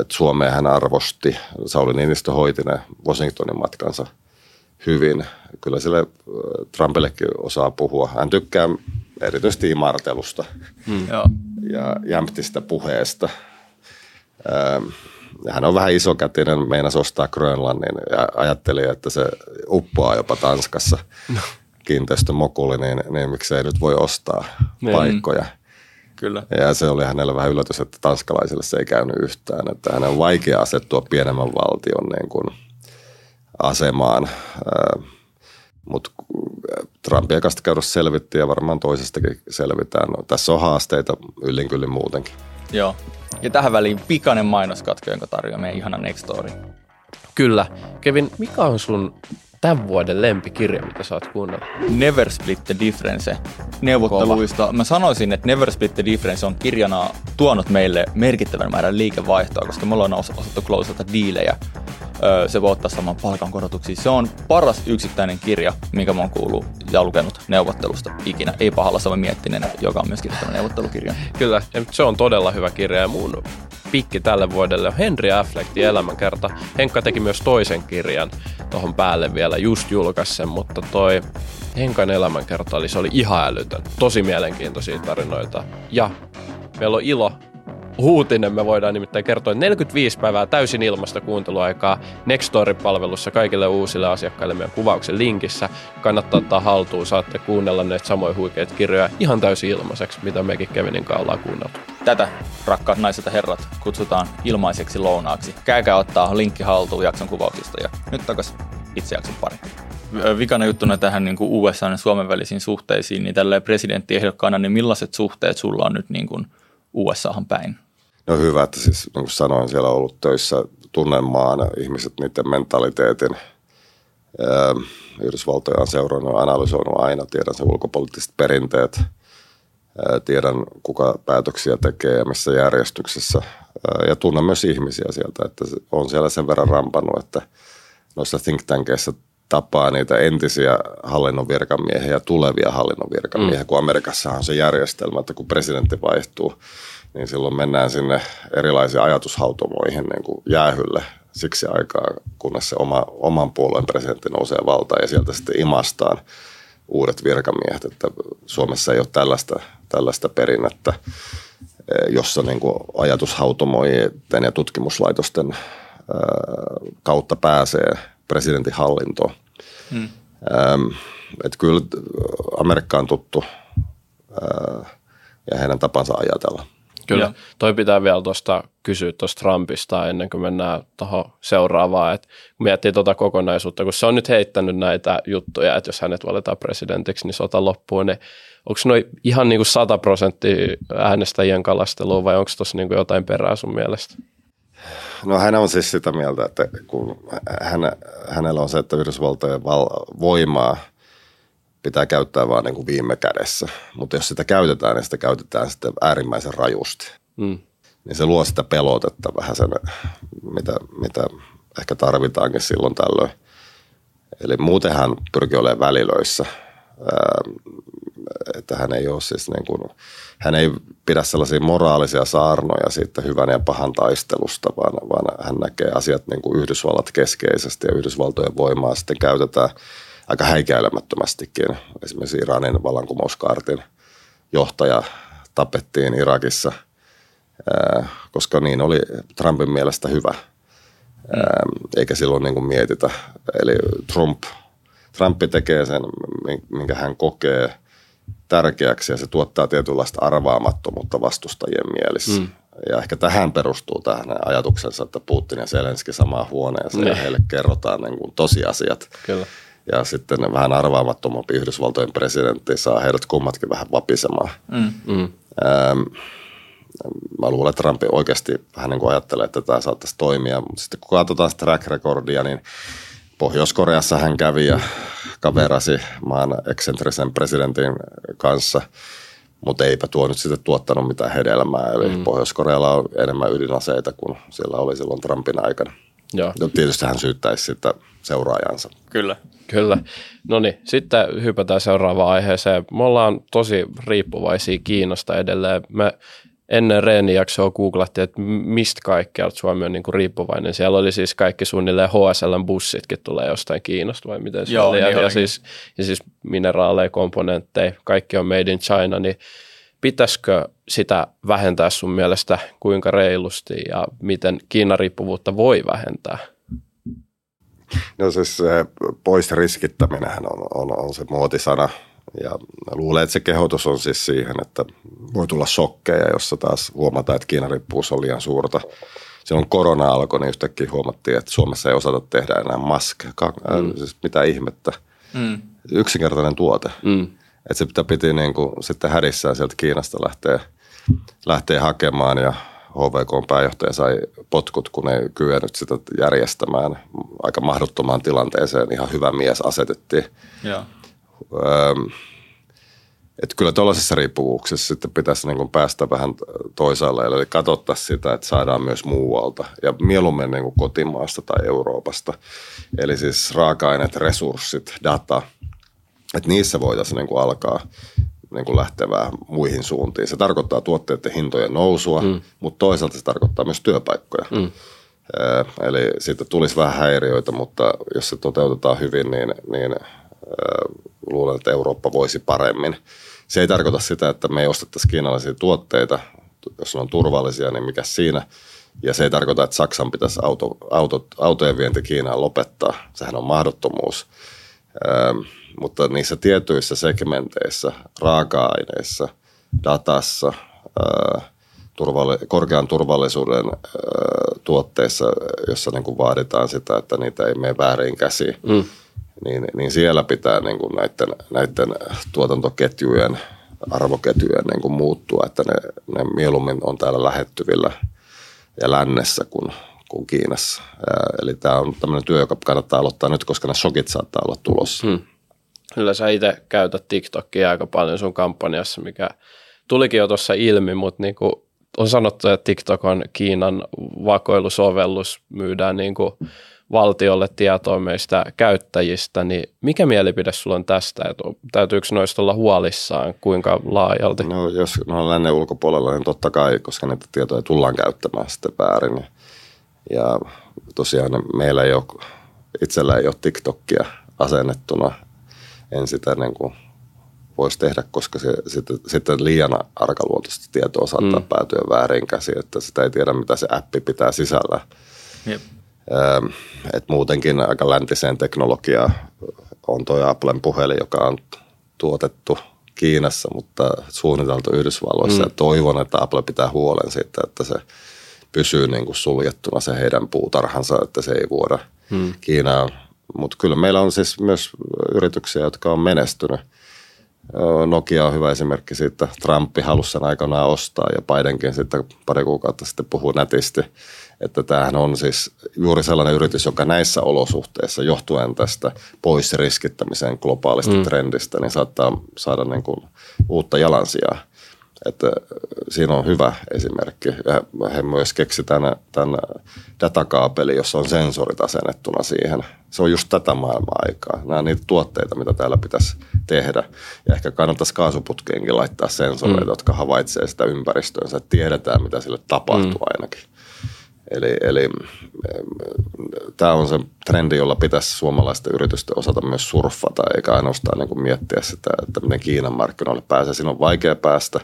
että Suomeen hän arvosti. Sauli Niinistö hoiti ne Washingtonin matkansa hyvin. Kyllä sille Trumpillekin osaa puhua. Hän tykkää erityisesti imartelusta hmm. ja jämptistä puheesta. Hän on vähän isokätinen, meinas ostaa Grönlannin ja ajatteli, että se uppoaa jopa Tanskassa no. kiinteistömokuli, niin, niin miksei nyt voi ostaa niin. paikkoja.
Kyllä.
Ja se oli hänellä vähän yllätys, että tanskalaisille se ei käynyt yhtään. Että hänen on vaikea asettua pienemmän valtion niin kuin asemaan. Mutta Trumpia kanssa käydä selvitti ja varmaan toisestakin selvitään. No, tässä on haasteita yllin kyllin muutenkin.
Joo. Ja tähän väliin pikainen mainoskatko, jonka tarjoaa meidän ihana Nextory.
Kyllä. Kevin, mikä on sun tämän vuoden lempikirja, mitä sä oot kuunnellut?
Never Split the Difference neuvotteluista. Kova. Mä sanoisin, että Never Split the Difference on kirjana tuonut meille merkittävän määrän liikevaihtoa, koska me ollaan osattu closeata diilejä. Se voi ottaa saman palkankorotuksia. Se on paras yksittäinen kirja, minkä mä oon kuullut ja lukenut neuvottelusta ikinä. Ei pahalla Sami Miettinen, joka on myöskin tämä neuvottelukirja.
Kyllä, se on todella hyvä kirja ja mun pikki tälle vuodelle on Henry Afflectin elämänkerta. Henkka teki myös toisen kirjan tuohon päälle vielä just julkaisen, mutta toi Henkan elämänkerta oli, se oli ihan älytön. Tosi mielenkiintoisia tarinoita. Ja meillä on ilo uutinen. Me voidaan nimittäin kertoa, että 45 päivää täysin ilmasta kuunteluaikaa Nextory-palvelussa kaikille uusille asiakkaille meidän kuvauksen linkissä. Kannattaa ottaa haltuun, saatte kuunnella näitä samoja huikeita kirjoja ihan täysin ilmaiseksi, mitä mekin Kevinin kanssa ollaan kuunneltu.
Tätä, rakkaat naiset ja herrat, kutsutaan ilmaiseksi lounaaksi. Käykää ottaa linkki haltuun jakson kuvauksista ja nyt takaisin itse jakson pari. Vikana juttuna tähän niin kuin USA ja Suomen välisiin suhteisiin, niin tällä presidenttiehdokkaana, niin millaiset suhteet sulla on nyt niin kuin USAhan päin?
No hyvä, että siis niin kuin sanoin, siellä on ollut töissä tunnenmaan ihmiset, niiden mentaliteetin. Yhdysvaltoja on seurannut ja analysoinut aina, tiedän sen ulkopoliittiset perinteet, tiedän kuka päätöksiä tekee ja missä järjestyksessä ja tunnen myös ihmisiä sieltä, että on siellä sen verran rampannut, että noissa think tankeissa tapaa niitä entisiä hallinnon virkamiehiä ja tulevia hallinnon virkamiehiä, mm. kun Amerikassa on se järjestelmä, että kun presidentti vaihtuu, niin silloin mennään sinne erilaisiin ajatushautomoihin niin kuin jäähylle siksi aikaa, kunnes se oma, oman puolueen presidentti nousee valtaan ja sieltä sitten imastaan uudet virkamiehet, että Suomessa ei ole tällaista, tällaista perinnettä, eh, jossa niin kuin ajatushautomojen ja tutkimuslaitosten eh, kautta pääsee presidentin hallintoon. Hmm. Että kyllä Amerikka on tuttu äh, ja heidän tapansa ajatella.
Kyllä. Ja. Toi pitää vielä tuosta kysyä tuosta Trumpista ennen kuin mennään tuohon seuraavaan. Et kun miettii tuota kokonaisuutta, kun se on nyt heittänyt näitä juttuja, että jos hänet valitaan presidentiksi, niin sota loppuu, niin onko noin ihan niin kuin 100 prosenttia äänestäjien kalastelua vai onko tuossa niin jotain perää sun mielestä?
No hän on siis sitä mieltä, että kun hän, hänellä on se, että Yhdysvaltojen val- voimaa pitää käyttää vaan niin kuin viime kädessä. Mutta jos sitä käytetään, niin sitä käytetään sitten äärimmäisen rajusti. Mm. Niin se luo sitä pelotetta vähän sen, mitä, mitä ehkä tarvitaankin silloin tällöin. Eli muuten hän pyrkii olemaan välilöissä että hän ei ole siis niin kuin, hän ei pidä sellaisia moraalisia saarnoja siitä hyvän ja pahan taistelusta, vaan, vaan hän näkee asiat niin kuin Yhdysvallat keskeisesti ja Yhdysvaltojen voimaa sitten käytetään aika häikäilemättömästikin. Esimerkiksi Iranin vallankumouskaartin johtaja tapettiin Irakissa, koska niin oli Trumpin mielestä hyvä, eikä silloin niin kuin mietitä. Eli Trump, Trump tekee sen, minkä hän kokee – tärkeäksi ja se tuottaa tietynlaista arvaamattomuutta vastustajien mielissä. Mm. Ja ehkä tähän perustuu tähän ajatuksensa, että Putin ja Zelenski samaan huoneeseen ne. ja niin. heille kerrotaan niin kuin tosiasiat. Kyllä. Ja sitten vähän arvaamattomampi Yhdysvaltojen presidentti saa heidät kummatkin vähän vapisemaan. Mm. Mm. Ähm, mä luulen, että Trump oikeasti vähän niin kuin ajattelee, että tämä saattaisi toimia. Mutta sitten kun katsotaan sitä track recordia, niin Pohjois-Koreassa hän kävi ja kaverasi maan eksentrisen presidentin kanssa, mutta eipä tuo nyt sitten tuottanut mitään hedelmää. Eli mm. Pohjois-Korealla on enemmän ydinaseita kuin siellä oli silloin Trumpin aikana. Joo. Ja tietysti hän syyttäisi sitä seuraajansa.
Kyllä.
Kyllä. No niin, sitten hypätään seuraavaan aiheeseen. Me ollaan tosi riippuvaisia Kiinasta edelleen. Me ennen reenijaksoa googlattiin, että mistä kaikkialta Suomi on niin kuin riippuvainen. Siellä oli siis kaikki suunnilleen HSL-bussitkin tulee jostain Kiinasta vai miten se Joo, oli. Ja, niin ja, siis, ja siis mineraaleja, komponentteja, kaikki on made in China, niin pitäisikö sitä vähentää sun mielestä kuinka reilusti ja miten Kiinan riippuvuutta voi vähentää?
No siis se pois riskittäminen on, on, on se muotisana ja luulen, että se kehotus on siis siihen, että voi tulla shokkeja, jossa taas huomataan, että Kiinan riippuvuus on liian suurta. Silloin korona alkoi, niin yhtäkkiä huomattiin, että Suomessa ei osata tehdä enää maskeja. Mm. Siis mitä ihmettä. Mm. Yksinkertainen tuote. Mm. Että se piti niin kuin sitten hädissään sieltä Kiinasta lähteä, lähteä hakemaan ja HVK pääjohtaja sai potkut, kun ei kyennyt sitä järjestämään. Aika mahdottomaan tilanteeseen ihan hyvä mies asetettiin. Ja että kyllä tuollaisessa riippuvuuksessa sitten pitäisi niin kuin päästä vähän toisaalle, eli katsottaa sitä, että saadaan myös muualta ja mieluummin niin kuin kotimaasta tai Euroopasta. Eli siis raaka-aineet, resurssit, data, että niissä voitaisiin niin kuin alkaa niin kuin lähteä vähän muihin suuntiin. Se tarkoittaa tuotteiden hintojen nousua, mm. mutta toisaalta se tarkoittaa myös työpaikkoja. Mm. Eli siitä tulisi vähän häiriöitä, mutta jos se toteutetaan hyvin, niin, niin luulen, että Eurooppa voisi paremmin. Se ei tarkoita sitä, että me ei ostettaisi kiinalaisia tuotteita. jos ne on turvallisia, niin mikä siinä. Ja se ei tarkoita, että Saksan pitäisi auto, auto, autojen vienti Kiinaan lopettaa. Sehän on mahdottomuus. Mutta niissä tietyissä segmenteissä, raaka-aineissa, datassa, turvalli- korkean turvallisuuden tuotteissa, jossa niin kuin vaaditaan sitä, että niitä ei mene väärin käsiin, mm. niin, niin siellä pitää niin kuin näiden, näiden tuotantoketjujen, arvoketjujen niin kuin muuttua, että ne, ne mieluummin on täällä lähettyvillä ja lännessä kuin, kuin Kiinassa. Eli tämä on tämmöinen työ, joka kannattaa aloittaa nyt, koska ne shokit saattaa olla tulossa. Hmm.
Kyllä sä itse käytät TikTokia aika paljon sun kampanjassa, mikä tulikin jo tuossa ilmi, mutta niinku on sanottu, että TikTok on Kiinan vakoilusovellus, myydään niinku valtiolle tietoa meistä käyttäjistä, niin mikä mielipide sulla on tästä, että täytyykö noista olla huolissaan, kuinka laajalti?
No jos ne on lännen ulkopuolella, niin totta kai, koska näitä tietoja tullaan käyttämään sitten väärin. Ja tosiaan meillä ei ole, itsellä ei ole TikTokia asennettuna, en sitä niin kuin voisi tehdä, koska se sitten, sitten liian arkaluontoista tietoa saattaa mm. päätyä väärin käsiin, että sitä ei tiedä, mitä se appi pitää sisällä. Yep. Ähm, et muutenkin aika läntiseen teknologiaan on tuo Applen puhelin, joka on tuotettu Kiinassa, mutta suunniteltu Yhdysvalloissa. Mm. Ja toivon, että Apple pitää huolen siitä, että se pysyy niin kuin suljettuna se heidän puutarhansa, että se ei vuoda mm. Kiinaan. Mutta kyllä meillä on siis myös yrityksiä, jotka on menestynyt. Nokia on hyvä esimerkki siitä. Trumpi halusi sen aikanaan ostaa ja Bidenkin sitten pari kuukautta sitten puhuu nätisti että tämähän on siis juuri sellainen yritys, joka näissä olosuhteissa johtuen tästä pois riskittämisen globaalista mm. trendistä, niin saattaa saada niin kuin uutta jalansijaa. Että äh, siinä on hyvä esimerkki. Ja he myös keksi tämän, tämän datakaapeli, jossa on sensorit asennettuna siihen. Se on just tätä maailmaa aikaa. Nämä on niitä tuotteita, mitä täällä pitäisi tehdä. Ja ehkä kannattaisi kaasuputkeenkin laittaa sensoreita, mm. jotka havaitsee sitä ympäristöönsä, tiedetään, mitä sille tapahtuu mm. ainakin. Eli, eli tämä on se trendi, jolla pitäisi suomalaisten yritysten osata myös surffata, eikä ainoastaan niin kuin miettiä sitä, että miten Kiinan markkinoille pääsee. Siinä on vaikea päästä.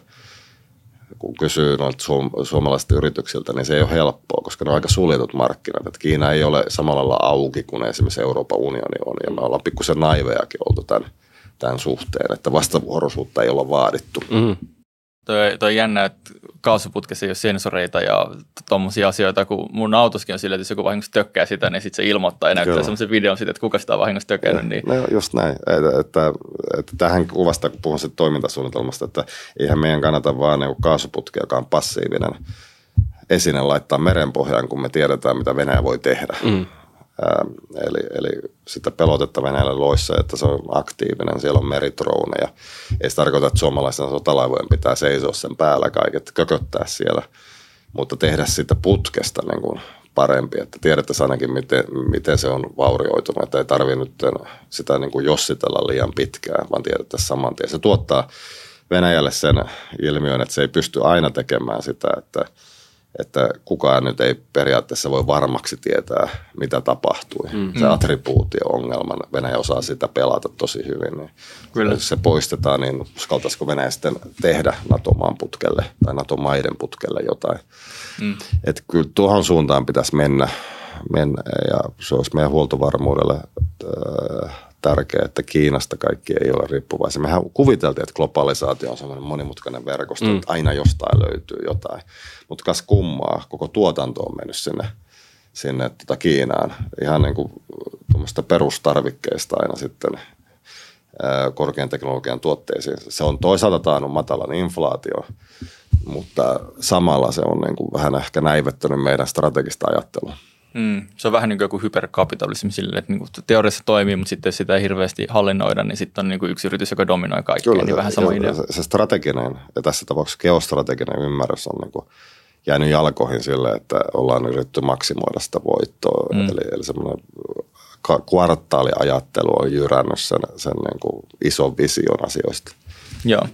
Kun kysyy noilta suom- suomalaisilta yrityksiltä, niin se ei ole helppoa, koska ne on aika suljetut markkinat. Että Kiina ei ole samalla lailla auki kuin esimerkiksi Euroopan unioni on, ja me ollaan pikkusen naivejakin oltu tämän, tämän suhteen, että vastavuoroisuutta ei olla vaadittu. Mm.
Toi, toi jännä, että kaasuputkessa ei ole sensoreita ja tuommoisia asioita, kun mun autoskin on sillä, että jos joku vahingossa tökkää sitä, niin sitten se ilmoittaa ja näyttää semmoisen videon siitä, että kuka sitä on vahingossa tökännyt. Niin.
No just näin. Että, että, että tähän kuvasta, kun puhun siitä toimintasuunnitelmasta, että eihän meidän kannata vaan niin kaasuputki, joka on passiivinen esine laittaa merenpohjaan, kun me tiedetään, mitä Venäjä voi tehdä. Mm. Ähm, eli, eli sitä pelotetta Venäjällä loissa, että se on aktiivinen, siellä on meritrouneja. Ei se tarkoita, että suomalaisten sotalaivojen pitää seisoa sen päällä kaiket, kököttää siellä, mutta tehdä sitä putkesta niin kuin parempi, että tiedettäisiin ainakin, miten, miten se on vaurioitunut, että ei tarvitse nyt sitä niin kuin jossitella liian pitkään, vaan tiedettäisiin saman tien. Se tuottaa Venäjälle sen ilmiön, että se ei pysty aina tekemään sitä, että – että kukaan nyt ei periaatteessa voi varmaksi tietää, mitä tapahtui. Mm. Se attribuutio-ongelma, Venäjä osaa sitä pelata tosi hyvin. Niin kyllä. Jos se poistetaan, niin uskaltaisiko Venäjä sitten tehdä NATO-maan putkelle tai NATO-maiden putkelle jotain. Mm. Että kyllä tuohon suuntaan pitäisi mennä, mennä ja se olisi meidän huoltovarmuudelle äh, tärkeää, että Kiinasta kaikki ei ole riippuvaisia. Mehän kuviteltiin, että globalisaatio on sellainen monimutkainen verkosto, mm. että aina jostain löytyy jotain. Mutta kas kummaa, koko tuotanto on mennyt sinne, sinne tota Kiinaan. Ihan niin kuin perustarvikkeista aina sitten ää, korkean teknologian tuotteisiin. Se on toisaalta taannut matalan inflaatio, mutta samalla se on niin kuin vähän ehkä näivettänyt meidän strategista ajattelua.
Mm, se on vähän niin kuin joku hyperkapitalismi sille, että niin kuin teoriassa toimii, mutta sitten jos sitä ei hirveästi hallinnoida, niin sitten on niin kuin yksi yritys, joka dominoi kaikkea, Kyllä, niin vähän sama idea.
Se, se strateginen ja tässä tapauksessa geostrateginen ymmärrys on niin kuin jäänyt jalkoihin sille, että ollaan yritetty maksimoida sitä voittoa. Mm. Eli, eli semmoinen kvartaaliajattelu on jyrännyt sen, sen niin kuin ison vision asioista.
Joo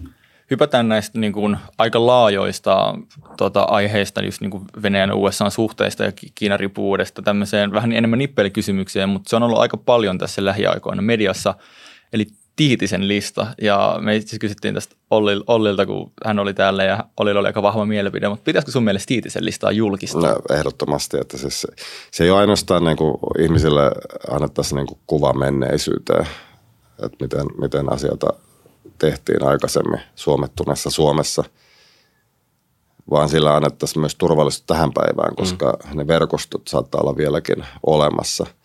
hypätään näistä niin kuin aika laajoista tota, aiheista, just niin kuin Venäjän ja USA suhteista ja Kiinan riippuvuudesta tämmöiseen vähän enemmän nippelikysymykseen, mutta se on ollut aika paljon tässä lähiaikoina mediassa. Eli Tiitisen lista ja me itse kysyttiin tästä Ollil, Ollilta, kun hän oli täällä ja Ollilla oli aika vahva mielipide, mutta pitäisikö sun mielestä Tiitisen listaa julkistaa?
No, ehdottomasti, että siis se, se ei ole ainoastaan niin kuin ihmisille annettaisiin niin kuin kuva menneisyyteen, että miten, miten asioita tehtiin aikaisemmin suomettuneessa Suomessa, vaan sillä annettaisiin myös turvallisuutta tähän päivään, koska mm. ne verkostot saattaa olla vieläkin olemassa –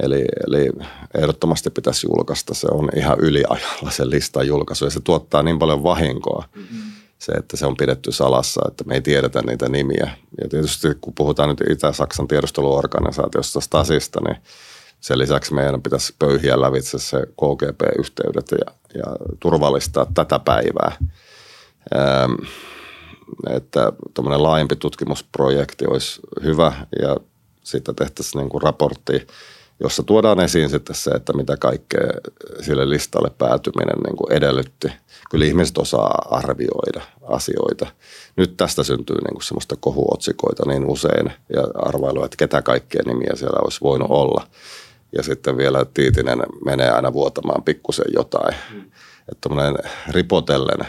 Eli, eli ehdottomasti pitäisi julkaista. Se on ihan yliajalla se listan julkaisu ja se tuottaa niin paljon vahinkoa. Mm-hmm. Se, että se on pidetty salassa, että me ei tiedetä niitä nimiä. Ja tietysti kun puhutaan nyt Itä-Saksan tiedusteluorganisaatiosta Stasista, niin sen lisäksi meidän pitäisi pöyhiä lävitse se KGP-yhteydet ja, ja turvallistaa tätä päivää. Ähm, että tuommoinen laajempi tutkimusprojekti olisi hyvä ja siitä tehtäisiin niin kuin raportti jossa tuodaan esiin sitten se, että mitä kaikkea sille listalle päätyminen niin kuin edellytti. Kyllä ihmiset osaa arvioida asioita. Nyt tästä syntyy niin kuin semmoista kohuotsikoita niin usein ja arvailua, että ketä kaikkea nimiä siellä olisi voinut olla. Ja sitten vielä Tiitinen menee aina vuotamaan pikkusen jotain. Mm. Että ripotellen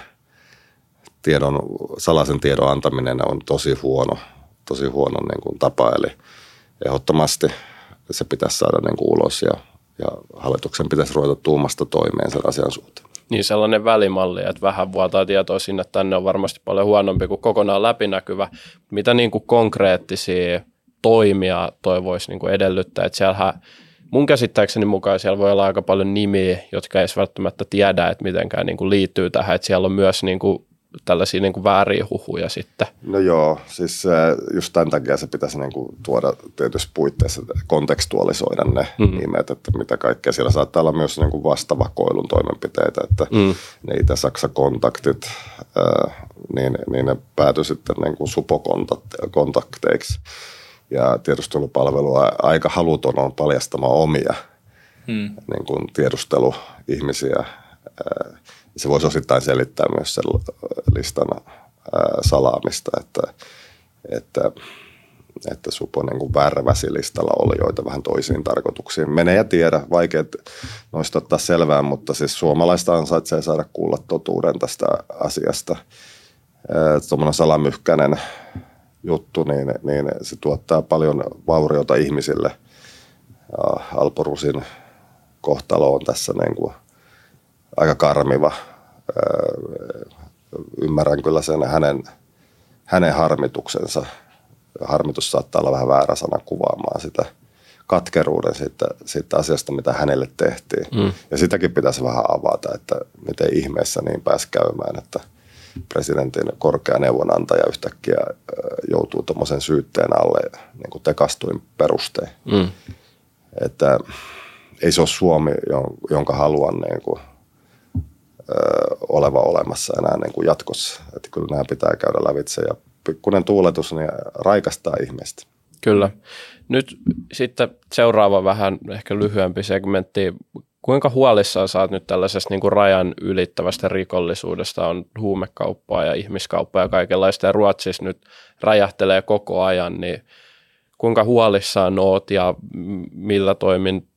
tiedon, salaisen tiedon antaminen on tosi huono, tosi huono niin kuin tapa. Eli ehdottomasti – se pitäisi saada niin kuin ulos ja, ja hallituksen pitäisi ruveta tuumasta toimeen sen asian suhteen.
Niin sellainen välimalli, että vähän vuotaa tietoa sinne tänne on varmasti paljon huonompi kuin kokonaan läpinäkyvä. Mitä niin kuin konkreettisia toimia toivoisi niin kuin edellyttää, että siellähän mun käsittääkseni mukaan siellä voi olla aika paljon nimiä, jotka ei välttämättä tiedä, että mitenkään niin kuin liittyy tähän, että siellä on myös niin kuin tällaisia niin kuin vääriä huhuja sitten.
No joo, siis just tämän takia se pitäisi niin kuin tuoda tietysti puitteissa kontekstualisoida ne mm. nimet, että mitä kaikkea. Siellä saattaa olla myös niin kuin vastavakoilun toimenpiteitä, että mm. niitä Saksa-kontaktit, niin, niin ne päätyi sitten niin kuin supokontakteiksi. Ja tiedustelupalvelu aika haluton on paljastamaan omia mm. niin kuin tiedusteluihmisiä se voisi osittain selittää myös sen listan salaamista, että, että, että Supo niin kuin värväsi listalla joita vähän toisiin tarkoituksiin. Mene ja tiedä, vaikea noista ottaa selvää, mutta siis suomalaista ansaitsee saada kuulla totuuden tästä asiasta. Tuommoinen salamyhkäinen juttu, niin, niin se tuottaa paljon vauriota ihmisille. Alporusin kohtalo on tässä niin kuin aika karmiva. Ymmärrän kyllä sen hänen, hänen harmituksensa. Harmitus saattaa olla vähän väärä sana kuvaamaan sitä katkeruuden siitä, siitä asiasta, mitä hänelle tehtiin. Mm. Ja sitäkin pitäisi vähän avata, että miten ihmeessä niin pääsi käymään, että presidentin korkea neuvonantaja yhtäkkiä joutuu tuommoisen syytteen alle niin kuin tekastuin perustein. Mm. Että ei se ole Suomi, jonka haluan niin kuin oleva olemassa enää niin kuin jatkossa. Että kyllä nämä pitää käydä lävitse ja pikkuinen tuuletus niin raikastaa ihmistä.
Kyllä. Nyt sitten seuraava vähän ehkä lyhyempi segmentti. Kuinka huolissaan saat nyt tällaisesta niin kuin rajan ylittävästä rikollisuudesta? On huumekauppaa ja ihmiskauppaa ja kaikenlaista ja Ruotsissa nyt räjähtelee koko ajan, niin kuinka huolissaan oot ja millä toimin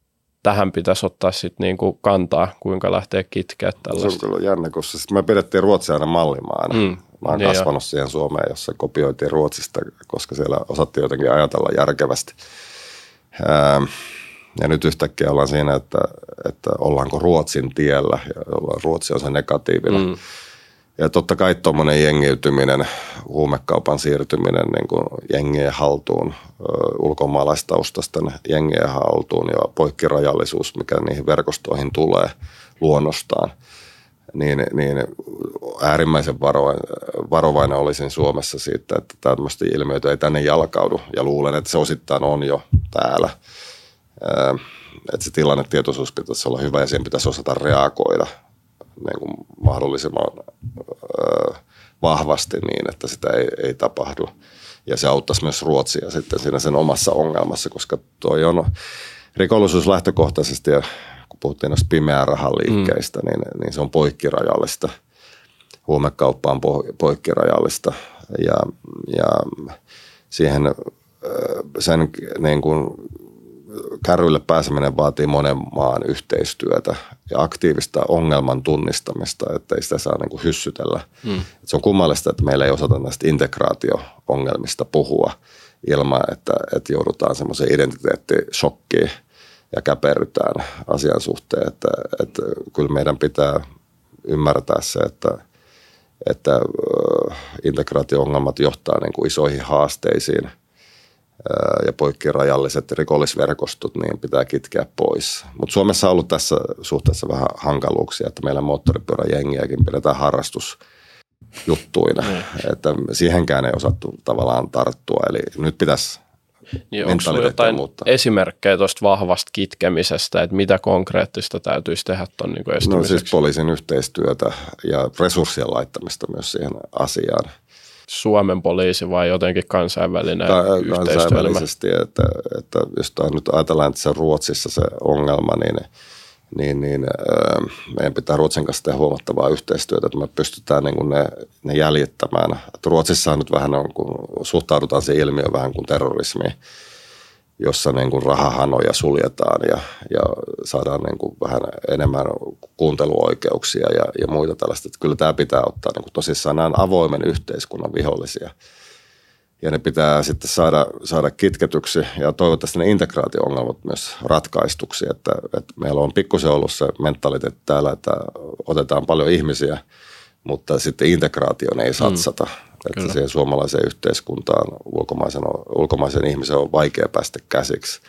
tähän pitäisi ottaa sitten niinku kantaa, kuinka lähtee kitkeä tällaista.
Se on kyllä jännä, koska me pidettiin Ruotsia aina mallimaana. Mm. Mä oon niin kasvanut jo. siihen Suomeen, jossa kopioitiin Ruotsista, koska siellä osattiin jotenkin ajatella järkevästi. Ähm, ja nyt yhtäkkiä ollaan siinä, että, että ollaanko Ruotsin tiellä ja Ruotsi on se negatiivinen. Mm. Ja totta kai tuommoinen jengiytyminen, huumekaupan siirtyminen niin kuin jengien haltuun, ulkomaalaistaustasten jengien haltuun ja poikkirajallisuus, mikä niihin verkostoihin tulee luonnostaan, niin, niin äärimmäisen varovainen, varovainen olisin Suomessa siitä, että tämmöistä ilmiöitä ei tänne jalkaudu. Ja luulen, että se osittain on jo täällä. Että se tilannetietoisuus pitäisi olla hyvä ja siihen pitäisi osata reagoida – niin kuin mahdollisimman vahvasti niin, että sitä ei, ei tapahdu. Ja se auttaisi myös Ruotsia sitten siinä sen omassa ongelmassa, koska toi on rikollisuus lähtökohtaisesti, ja kun puhuttiin noista pimeää rahan liikkeistä, mm. niin, niin se on poikkirajallista. Huumekauppa on poikkirajallista ja, ja siihen sen niin kuin kärryille pääseminen vaatii monen maan yhteistyötä ja aktiivista ongelman tunnistamista, että ei sitä saa niin kuin hyssytellä. Mm. Se on kummallista, että meillä ei osata näistä integraatio-ongelmista puhua ilman, että, että joudutaan semmoiseen identiteettishokkiin ja käperrytään asian suhteen. Että, että kyllä meidän pitää ymmärtää se, että, että integraatio-ongelmat johtaa niin kuin isoihin haasteisiin – ja poikkirajalliset rikollisverkostot, niin pitää kitkeä pois. Mutta Suomessa on ollut tässä suhteessa vähän hankaluuksia, että meillä moottoripyöräjengiäkin pidetään harrastus juttuina, mm. että siihenkään ei osattu tavallaan tarttua, eli nyt pitäisi
niin onko sinulla jotain muuttaa. esimerkkejä tuosta vahvasta kitkemisestä, että mitä konkreettista täytyisi tehdä tuon niin
No siis poliisin yhteistyötä ja resurssien laittamista myös siihen asiaan.
Suomen poliisi vai jotenkin kansainvälinen Ka-
Kansainvälisesti, että, että jos nyt ajatellaan, että se Ruotsissa se ongelma, niin, niin, niin äh, meidän pitää Ruotsin kanssa tehdä huomattavaa yhteistyötä, että me pystytään niin kuin ne, ne jäljittämään. Että Ruotsissa on nyt vähän, on, kun suhtaudutaan siihen ilmiöön vähän kuin terrorismiin jossa niin kuin rahahanoja suljetaan ja, ja saadaan niin kuin vähän enemmän kuunteluoikeuksia ja, ja muita tällaista. Että kyllä tämä pitää ottaa niin kuin tosissaan nämä avoimen yhteiskunnan vihollisia. Ja ne pitää sitten saada, saada kitketyksi ja toivottavasti ne integraatio-ongelmat myös ratkaistuksi. Että, että meillä on pikkusen ollut se mentaliteetti täällä, että otetaan paljon ihmisiä, mutta sitten integraatioon ei satsata. Mm että Kyllä. siihen suomalaiseen yhteiskuntaan ulkomaisen, ulkomaisen ihmisen on vaikea päästä käsiksi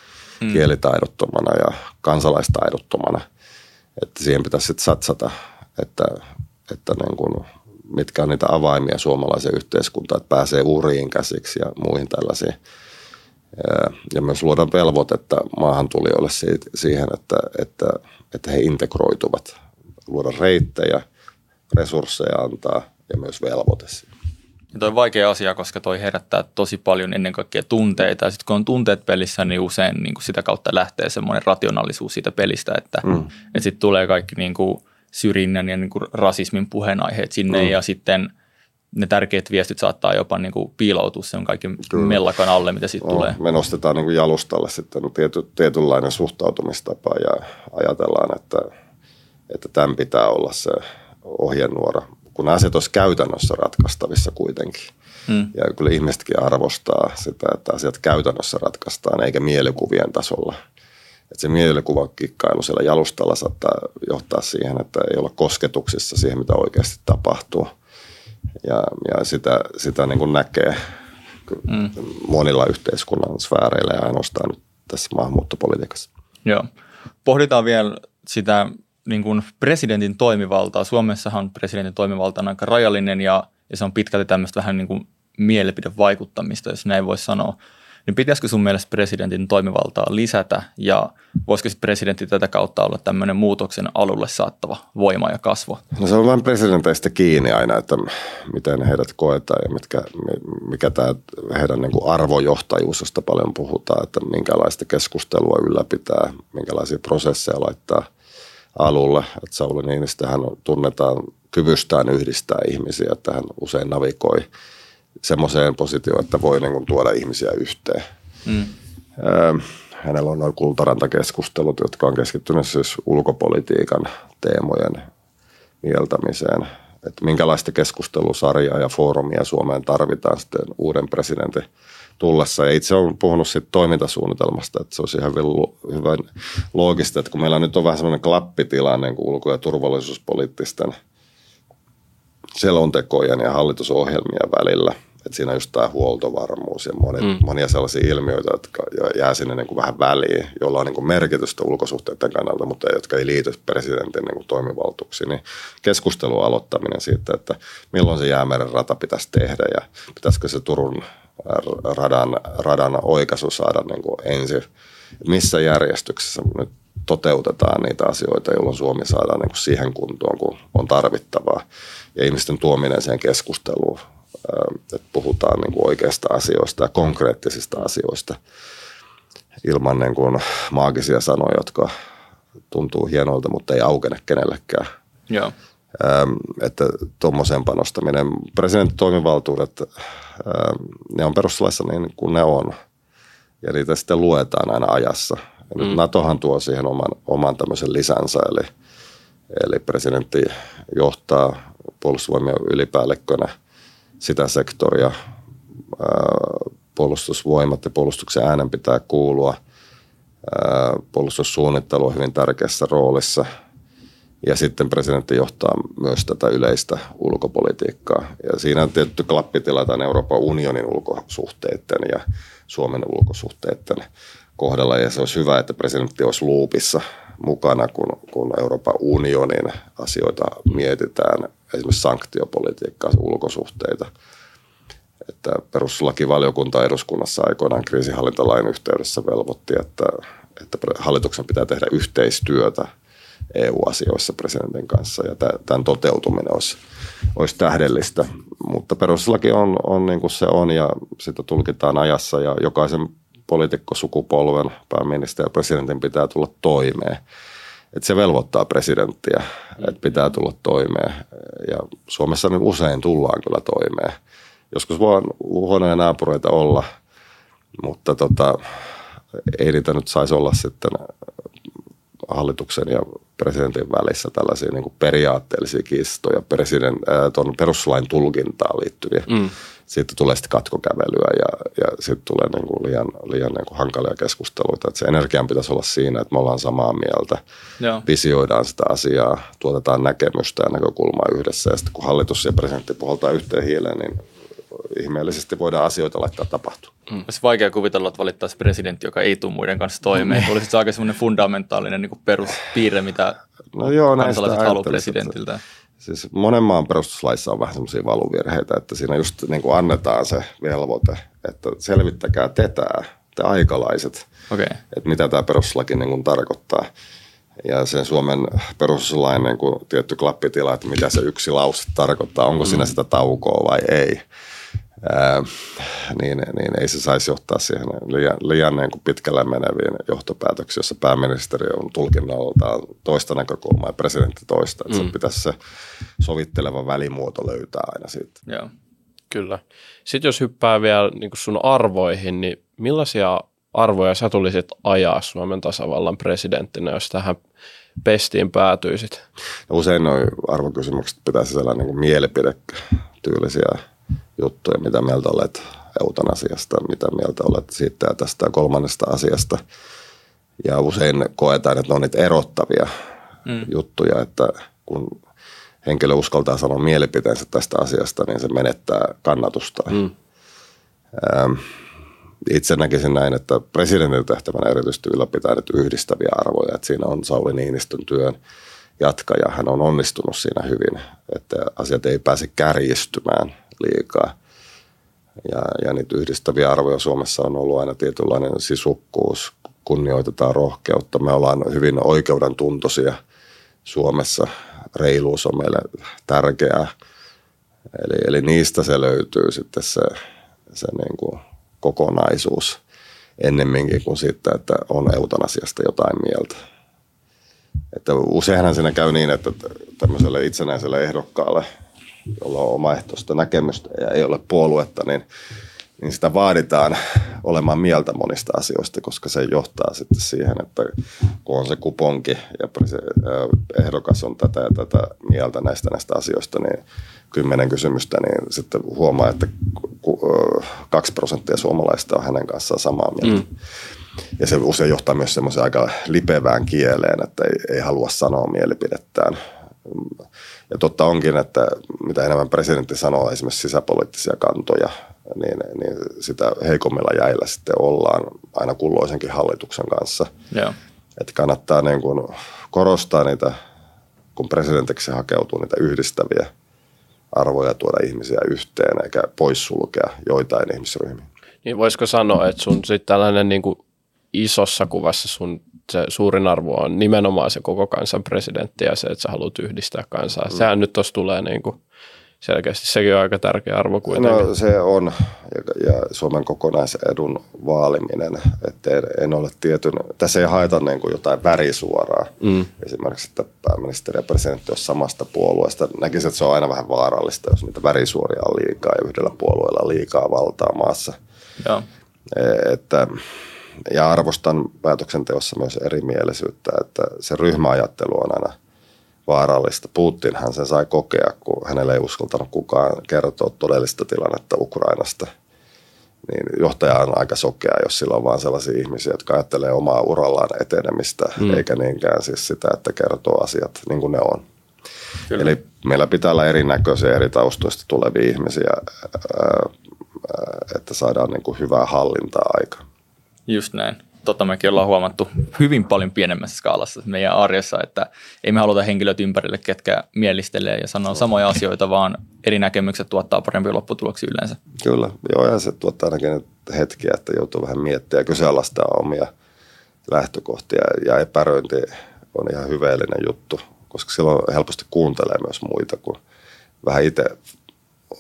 hmm. kielitaidottomana ja kansalaistaidottomana. Että siihen pitäisi sitten satsata, että, että niin kuin, mitkä on niitä avaimia suomalaiseen yhteiskuntaan, että pääsee uriin käsiksi ja muihin tällaisiin. Ja myös luoda velvoitetta maahantulijoille siihen, että, että, että he integroituvat. Luoda reittejä, resursseja antaa ja myös velvoite
ja toi on vaikea asia, koska toi herättää tosi paljon ennen kaikkea tunteita. Ja sitten kun on tunteet pelissä, niin usein niin kuin sitä kautta lähtee semmoinen rationaalisuus siitä pelistä, että, mm. että sitten tulee kaikki niin kuin syrjinnän ja niin kuin rasismin puheenaiheet sinne mm. ja sitten ne tärkeät viestit saattaa jopa niin kuin piiloutua sen kaikki Kyllä. mellakan alle, mitä sitten tulee.
Me nostetaan niin kuin jalustalle sitten tiety, tietynlainen suhtautumistapa ja ajatellaan, että, että tämän pitää olla se ohjenuora kun asiat olisi käytännössä ratkaistavissa kuitenkin. Hmm. Ja kyllä ihmisetkin arvostaa sitä, että asiat käytännössä ratkaistaan, eikä mielikuvien tasolla. Että se mielikuvakikkailu siellä jalustalla saattaa johtaa siihen, että ei olla kosketuksissa siihen, mitä oikeasti tapahtuu. Ja, ja sitä, sitä niin kuin näkee hmm. monilla yhteiskunnan sfääreillä ja ainoastaan nyt tässä maahanmuuttopolitiikassa.
Joo. Pohditaan vielä sitä niin kuin presidentin toimivaltaa. Suomessahan presidentin toimivalta on aika rajallinen ja, ja se on pitkälti tämmöistä vähän niin kuin mielipidevaikuttamista, jos näin voisi sanoa. Niin pitäisikö sun mielestä presidentin toimivaltaa lisätä ja voisiko presidentti tätä kautta olla tämmöinen muutoksen alulle saattava voima ja kasvo?
No se on vain presidenteistä kiinni aina, että miten heidät koetaan ja mitkä, mikä tämä heidän niin kuin arvojohtajuus, josta paljon puhutaan, että minkälaista keskustelua ylläpitää, minkälaisia prosesseja laittaa – alulle. Että Sauli Niinistöhän tunnetaan kyvystään yhdistää ihmisiä, että hän usein navigoi semmoiseen positioon, että voi niin kuin tuoda ihmisiä yhteen. Mm. hänellä on noin kultarantakeskustelut, jotka on keskittynyt siis ulkopolitiikan teemojen mieltämiseen. Että minkälaista keskustelusarjaa ja foorumia Suomeen tarvitaan sitten uuden presidentin tullessa. Ja itse olen puhunut siitä toimintasuunnitelmasta, että se olisi ihan hyvä loogista, että kun meillä nyt on vähän semmoinen klappitilanne niin ulko- ja turvallisuuspoliittisten selontekojen ja hallitusohjelmien välillä, että siinä on just tämä huoltovarmuus ja monia, mm. monia sellaisia ilmiöitä, jotka jää sinne niin kuin vähän väliin, joilla on niin kuin merkitystä ulkosuhteiden kannalta, mutta jotka ei liity presidentin niin kuin toimivaltuuksiin. Niin keskustelun aloittaminen siitä, että milloin se jäämeren rata pitäisi tehdä ja pitäisikö se Turun radan, radan oikaisu saada niin kuin ensin. Missä järjestyksessä nyt toteutetaan niitä asioita, jolloin Suomi saadaan niin kuin siihen kuntoon, kun on tarvittavaa. Ja ihmisten tuominen siihen keskusteluun, että puhutaan niin kuin oikeista asioista ja konkreettisista asioista ilman niin kuin maagisia sanoja, jotka tuntuu hienolta, mutta ei aukene kenellekään.
Joo.
Että tuommoiseen panostaminen. Presidentin toimivaltuudet ne on perustuslaissa niin kuin ne on. Ja niitä sitten luetaan aina ajassa. Ja mm. NATOhan tuo siihen oman, oman tämmöisen lisänsä, eli, eli presidentti johtaa puolustusvoimien ylipäällikkönä sitä sektoria. Puolustusvoimat ja puolustuksen äänen pitää kuulua. Puolustussuunnittelu on hyvin tärkeässä roolissa – ja sitten presidentti johtaa myös tätä yleistä ulkopolitiikkaa. Ja siinä on tietty klappitila tämän Euroopan unionin ulkosuhteiden ja Suomen ulkosuhteiden kohdalla. Ja se olisi hyvä, että presidentti olisi luupissa mukana, kun, kun Euroopan unionin asioita mietitään, esimerkiksi sanktiopolitiikkaa, ulkosuhteita. Että perustuslakivaliokunta eduskunnassa aikoinaan kriisihallintalain yhteydessä velvoitti, että, että hallituksen pitää tehdä yhteistyötä – EU-asioissa presidentin kanssa ja tämän toteutuminen olisi, olisi tähdellistä. Mutta perustuslaki on, on niin kuin se on ja sitä tulkitaan ajassa ja jokaisen poliitikkosukupolven, pääministeri ja presidentin pitää tulla toimeen. Et se velvoittaa presidenttiä, että pitää tulla toimeen. Ja Suomessa niin usein tullaan kyllä toimeen. Joskus voi huonoja naapureita olla, mutta tota, ei niitä nyt saisi olla sitten hallituksen ja presidentin välissä tällaisia niin kuin periaatteellisia kistoja president, äh, tuon peruslain tulkintaan liittyviä. Mm. Sitten tulee sitten katkokävelyä ja, ja sitten tulee niin kuin liian, liian niin kuin hankalia keskusteluita. Että se energian pitäisi olla siinä, että me ollaan samaa mieltä, Joo. visioidaan sitä asiaa, tuotetaan näkemystä ja näkökulmaa yhdessä. Ja sitten kun hallitus ja presidentti puhaltaa yhteen hiileen, niin ihmeellisesti voidaan asioita laittaa tapahtua.
Mm. Olisi vaikea kuvitella, että valittaisiin presidentti, joka ei tule muiden kanssa toimeen. Mm. Olisi se aika semmoinen fundamentaalinen niin peruspiirre, mitä no joo, kansalaiset haluaa presidentiltä. Että,
siis monen maan perustuslaissa on vähän semmoisia valuvirheitä, että siinä just niin kuin annetaan se velvoite, että selvittäkää tetää, te aikalaiset, okay. että mitä tämä perustuslaki niin kuin tarkoittaa. Ja sen Suomen perustuslain niin kuin tietty klappitila, että mitä se yksi lause tarkoittaa, onko mm. siinä sitä taukoa vai ei ää, niin, niin ei se saisi johtaa siihen liian, liian niin kuin pitkälle meneviin johtopäätöksiin, jossa pääministeri on tulkinnaltaan toista näkökulmaa ja presidentti toista. Että mm. pitäisi se sovitteleva välimuoto löytää aina siitä.
Joo, kyllä. Sitten jos hyppää vielä niin kuin sun arvoihin, niin millaisia arvoja sä tulisit ajaa Suomen tasavallan presidenttinä, jos tähän pestiin päätyisit?
Usein nuo arvokysymykset pitäisi sellainen niin mielipidetyylisiä juttuja, mitä mieltä olet eutanasiasta, mitä mieltä olet siitä ja tästä kolmannesta asiasta. Ja usein koetaan, että ne on niitä erottavia mm. juttuja, että kun henkilö uskaltaa sanoa mielipiteensä tästä asiasta, niin se menettää kannatusta. Mm. Ähm, itse näkisin näin, että presidentin tehtävänä erityisesti ylläpitää nyt yhdistäviä arvoja. Että siinä on Sauli Niinistön työn jatkaja. Hän on onnistunut siinä hyvin, että asiat ei pääse kärjistymään – liikaa. Ja, ja niitä yhdistäviä arvoja Suomessa on ollut aina tietynlainen sisukkuus, kunnioitetaan rohkeutta. Me ollaan hyvin oikeuden tuntoisia Suomessa. Reiluus on meille tärkeää. Eli, eli niistä se löytyy sitten se, se niin kuin kokonaisuus ennemminkin kuin siitä, että on eutanasiasta jotain mieltä. Että useinhan siinä käy niin, että tämmöiselle itsenäiselle ehdokkaalle – jolla on omaehtoista näkemystä ja ei ole puoluetta, niin, niin sitä vaaditaan olemaan mieltä monista asioista, koska se johtaa sitten siihen, että kun on se kuponki ja ehdokas on tätä ja tätä mieltä näistä näistä asioista, niin kymmenen kysymystä, niin sitten huomaa, että kaksi prosenttia suomalaista on hänen kanssaan samaa mieltä. Mm. Ja se usein johtaa myös semmoiseen aika lipevään kieleen, että ei, ei halua sanoa mielipidettään ja totta onkin, että mitä enemmän presidentti sanoo esimerkiksi sisäpoliittisia kantoja, niin, niin sitä heikommilla jäillä sitten ollaan aina kulloisenkin hallituksen kanssa. Joo. Että kannattaa niin kuin korostaa niitä, kun presidentiksi hakeutuu niitä yhdistäviä arvoja tuoda ihmisiä yhteen eikä poissulkea joitain ihmisryhmiä.
Niin voisiko sanoa, että sun sitten tällainen niin kuin isossa kuvassa sun se suurin arvo on nimenomaan se koko kansan presidentti ja se, että sä haluat yhdistää kansaa. Mm. Sehän nyt tuossa tulee niin kuin selkeästi, sekin on aika tärkeä arvo kuitenkin.
No se on, ja, ja Suomen kokonaisedun vaaliminen, että en, en ole tietyn, tässä ei haeta niin kuin jotain värisuoraa. Mm. Esimerkiksi, että pääministeri ja presidentti on samasta puolueesta. Näkisin, että se on aina vähän vaarallista, jos niitä värisuoria on liikaa ja yhdellä puolueella liikaa valtaa maassa. Joo. E, että ja arvostan päätöksenteossa myös erimielisyyttä, että se ryhmäajattelu on aina vaarallista. Putinhan sen sai kokea, kun hänelle ei uskaltanut kukaan kertoa todellista tilannetta Ukrainasta. Niin johtaja on aika sokea, jos sillä on vaan sellaisia ihmisiä, jotka ajattelee omaa urallaan etenemistä, mm. eikä niinkään siis sitä, että kertoo asiat niin kuin ne on. Kyllä. Eli meillä pitää olla erinäköisiä eri taustoista tulevia ihmisiä, että saadaan niin kuin hyvää hallintaa aika.
Just näin. Tota mekin ollaan huomattu hyvin paljon pienemmässä skaalassa meidän arjessa, että ei me haluta henkilöt ympärille, ketkä mielistelee ja sanoo samoja asioita, vaan eri näkemykset tuottaa parempia lopputuloksia yleensä.
Kyllä, joo ja se tuottaa ainakin hetkiä, että joutuu vähän miettiä ja kyseenalaistaa omia lähtökohtia ja epäröinti on ihan hyveellinen juttu koska silloin helposti kuuntelee myös muita, kun vähän itse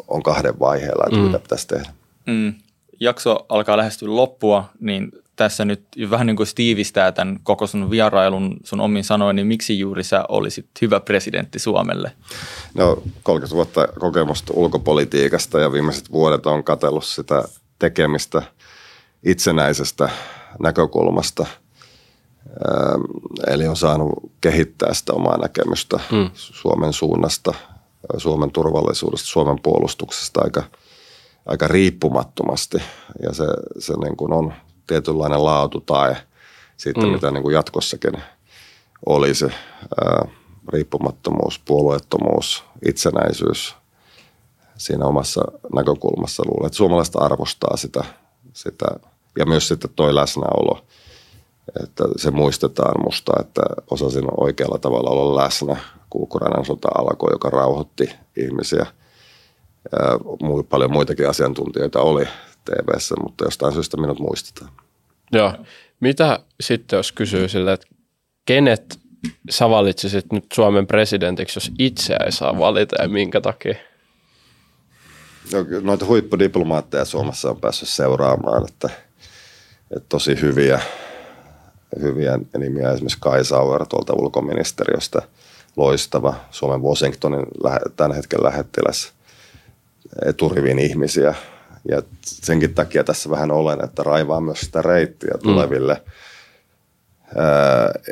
on kahden vaiheella, että mm. mitä pitäisi tehdä.
Mm. Jakso alkaa lähestyä loppua, niin tässä nyt vähän niin kuin tiivistää tämän koko sun vierailun sun omin sanoin, niin miksi juuri sä olisit hyvä presidentti Suomelle?
No 30 vuotta kokemusta ulkopolitiikasta ja viimeiset vuodet on katsellut sitä tekemistä itsenäisestä näkökulmasta – Ähm, eli on saanut kehittää sitä omaa näkemystä mm. Suomen suunnasta, Suomen turvallisuudesta, Suomen puolustuksesta aika, aika riippumattomasti. Ja se, se niin kuin on tietynlainen laatu tai siitä, mm. mitä niin kuin jatkossakin olisi. Ää, riippumattomuus, puolueettomuus, itsenäisyys siinä omassa näkökulmassa. Luulen, että suomalaiset arvostaa sitä, sitä ja myös sitten toi läsnäolo – että se muistetaan musta, että osasin oikealla tavalla olla läsnä, kun Ukrainan sota alkoi, joka rauhoitti ihmisiä. Paljon muitakin asiantuntijoita oli tv mutta jostain syystä minut muistetaan.
Joo. Mitä sitten, jos kysyy sille, että kenet sä valitsisit nyt Suomen presidentiksi, jos itse ei saa valita ja minkä takia?
No, noita huippudiplomaatteja Suomessa on päässyt seuraamaan, että, että tosi hyviä hyviä nimiä, esimerkiksi Kai Sauer tuolta ulkoministeriöstä, loistava Suomen Washingtonin tämän hetken lähettiläs, eturivin ihmisiä. Ja senkin takia tässä vähän olen, että raivaa myös sitä reittiä mm. tuleville mm.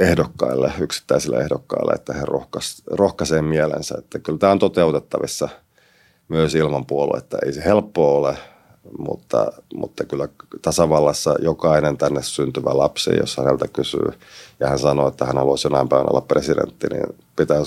ehdokkaille, yksittäisille ehdokkaille, että he rohkais, rohkaisee mielensä. Että kyllä tämä on toteutettavissa myös ilman puoluetta. Ei se helppoa ole, mutta, mutta kyllä tasavallassa jokainen tänne syntyvä lapsi, jos häneltä kysyy ja hän sanoo, että hän haluaisi jonain päivänä olla presidentti, niin pitää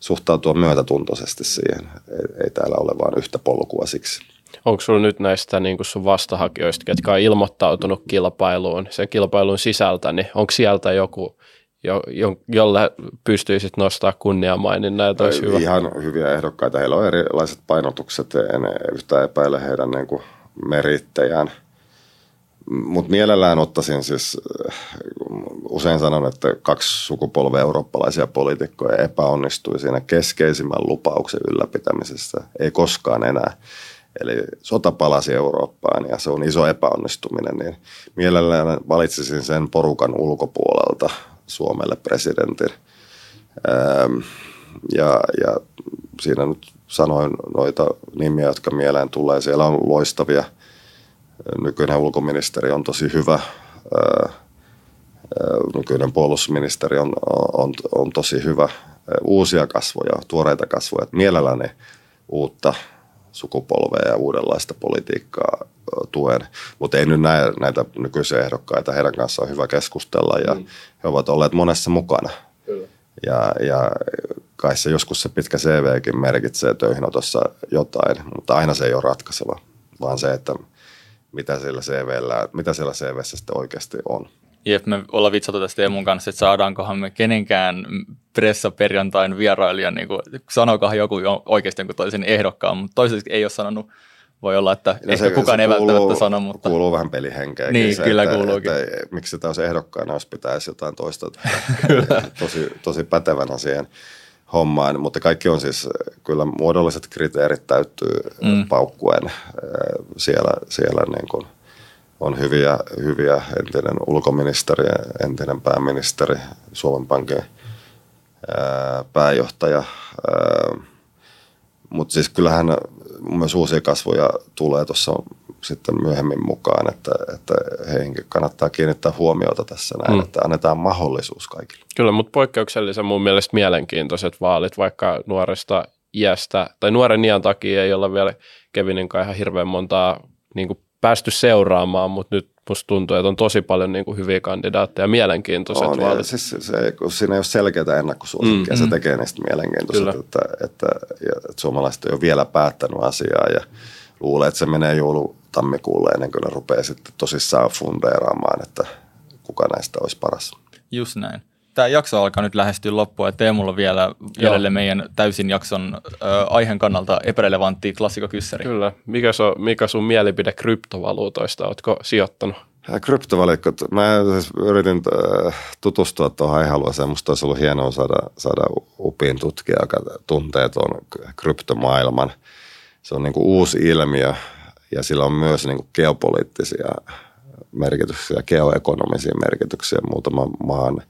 suhtautua myötätuntoisesti siihen. Ei, ei täällä ole vain yhtä polkua siksi.
Onko sinulla nyt näistä niin sun vastahakijoista, jotka on ilmoittautunut kilpailuun, sen kilpailun sisältä, niin onko sieltä joku, jo, jo, jolle pystyisit nostaa kunniamaininnan ja hyvä?
Ihan hyviä ehdokkaita. Heillä on erilaiset painotukset. En yhtään epäile heidän niin kuin merittäjään. Mutta mielellään ottaisin siis, usein sanon, että kaksi sukupolvea eurooppalaisia poliitikkoja epäonnistui siinä keskeisimmän lupauksen ylläpitämisessä. Ei koskaan enää. Eli sota palasi Eurooppaan ja se on iso epäonnistuminen, niin mielellään valitsisin sen porukan ulkopuolelta Suomelle presidentin. Ja, ja siinä nyt sanoin noita nimiä, jotka mieleen tulee. Siellä on loistavia. Nykyinen ulkoministeri on tosi hyvä. Nykyinen puolustusministeri on, on, on tosi hyvä. Uusia kasvoja, tuoreita kasvoja. Mielelläni uutta sukupolvea ja uudenlaista politiikkaa tuen. Mutta ei nyt näe näitä nykyisiä ehdokkaita. Heidän kanssaan on hyvä keskustella ja mm. he ovat olleet monessa mukana. Kyllä. Ja, ja kai se joskus se pitkä CVkin merkitsee töihinotossa jotain, mutta aina se ei ole ratkaiseva, vaan se, että mitä siellä, CVllä, mitä siellä CVssä sitten oikeasti on.
Jep, me ollaan vitsattu tästä Teemun kanssa, että saadaankohan me kenenkään pressaperjantain vierailijan, niin kuin, sanokohan joku oikeasti jonkun toisen ehdokkaan, mutta toiseksi ei ole sanonut voi olla, että no se, kukaan se ei kuuluu, välttämättä sano, mutta...
Kuuluu vähän pelihenkeä.
Niin, se, kyllä että, kuuluukin. Että,
että, miksi sitä olisi ehdokkaana, jos pitäisi jotain toista tosi, tosi pätevänä siihen hommaan. Mutta kaikki on siis, kyllä muodolliset kriteerit täyttyy mm. paukkuen siellä, siellä niin kuin on hyviä, hyviä entinen ulkoministeri, entinen pääministeri, Suomen Pankin pääjohtaja, Mutta siis kyllähän myös uusia kasvoja tulee tuossa sitten myöhemmin mukaan, että, että heihinkin kannattaa kiinnittää huomiota tässä näin, mm. että annetaan mahdollisuus kaikille.
Kyllä, mutta poikkeuksellisen mun mielestä mielenkiintoiset vaalit, vaikka nuoresta iästä, tai nuoren iän takia ei olla vielä Kevinin kanssa ihan hirveän montaa niin kuin päästy seuraamaan, mutta nyt musta tuntuu, että on tosi paljon niin kuin hyviä kandidaatteja, mielenkiintoiset
on, vaalit. Siis se, kun siinä ei ole selkeää ennakkosuosikkia, mm, se mm. tekee niistä mielenkiintoiset, että, että, että, että suomalaiset ei ole vielä päättänyt asiaa ja luulee, että se menee joulu tammikuulle ennen kuin ne rupeaa sitten tosissaan fundeeraamaan, että kuka näistä olisi paras.
Just näin. Tämä jakso alkaa nyt lähestyä loppua ja Teemulla on vielä jäljelle meidän täysin jakson ö, aiheen kannalta epärelevantti klassikokyssäri.
Kyllä. Mikä, so, mikä sun mielipide kryptovaluutoista? Oletko sijoittanut?
Kryptovalikot. Mä siis yritin tutustua tuohon aihealueeseen. Musta olisi ollut hienoa saada, saada upin tutkija, joka tuntee tuon kryptomaailman. Se on niin kuin uusi ilmiö ja sillä on myös niin kuin geopoliittisia merkityksiä, geoekonomisia merkityksiä. Muutaman maan,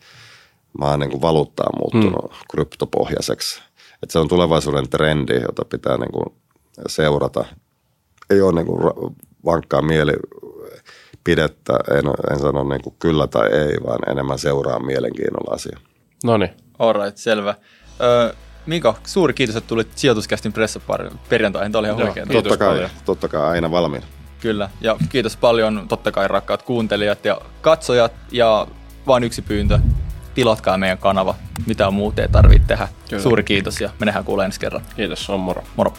maan niin kuin valuutta on muuttunut mm. kryptopohjaiseksi. Et se on tulevaisuuden trendi, jota pitää niin kuin seurata. Ei ole niin kuin vankkaa mielipidettä, en, en sano niin kuin kyllä tai ei, vaan enemmän seuraa mielenkiinnolla asia.
No niin.
Alright, selvä. Ö, Mika, suuri kiitos, että tulit sijoituskästin perjantaihin. Tämä oli ihan oikein.
Totta kai, paljon. totta kai, aina valmiin.
Kyllä, ja kiitos paljon totta kai rakkaat kuuntelijat ja katsojat, ja vain yksi pyyntö, tilatkaa meidän kanava, mitä muuta ei tarvitse tehdä. Kyllä. Suuri kiitos ja me nähdään kuulee ensi kerran.
Kiitos, on moro.
Moro.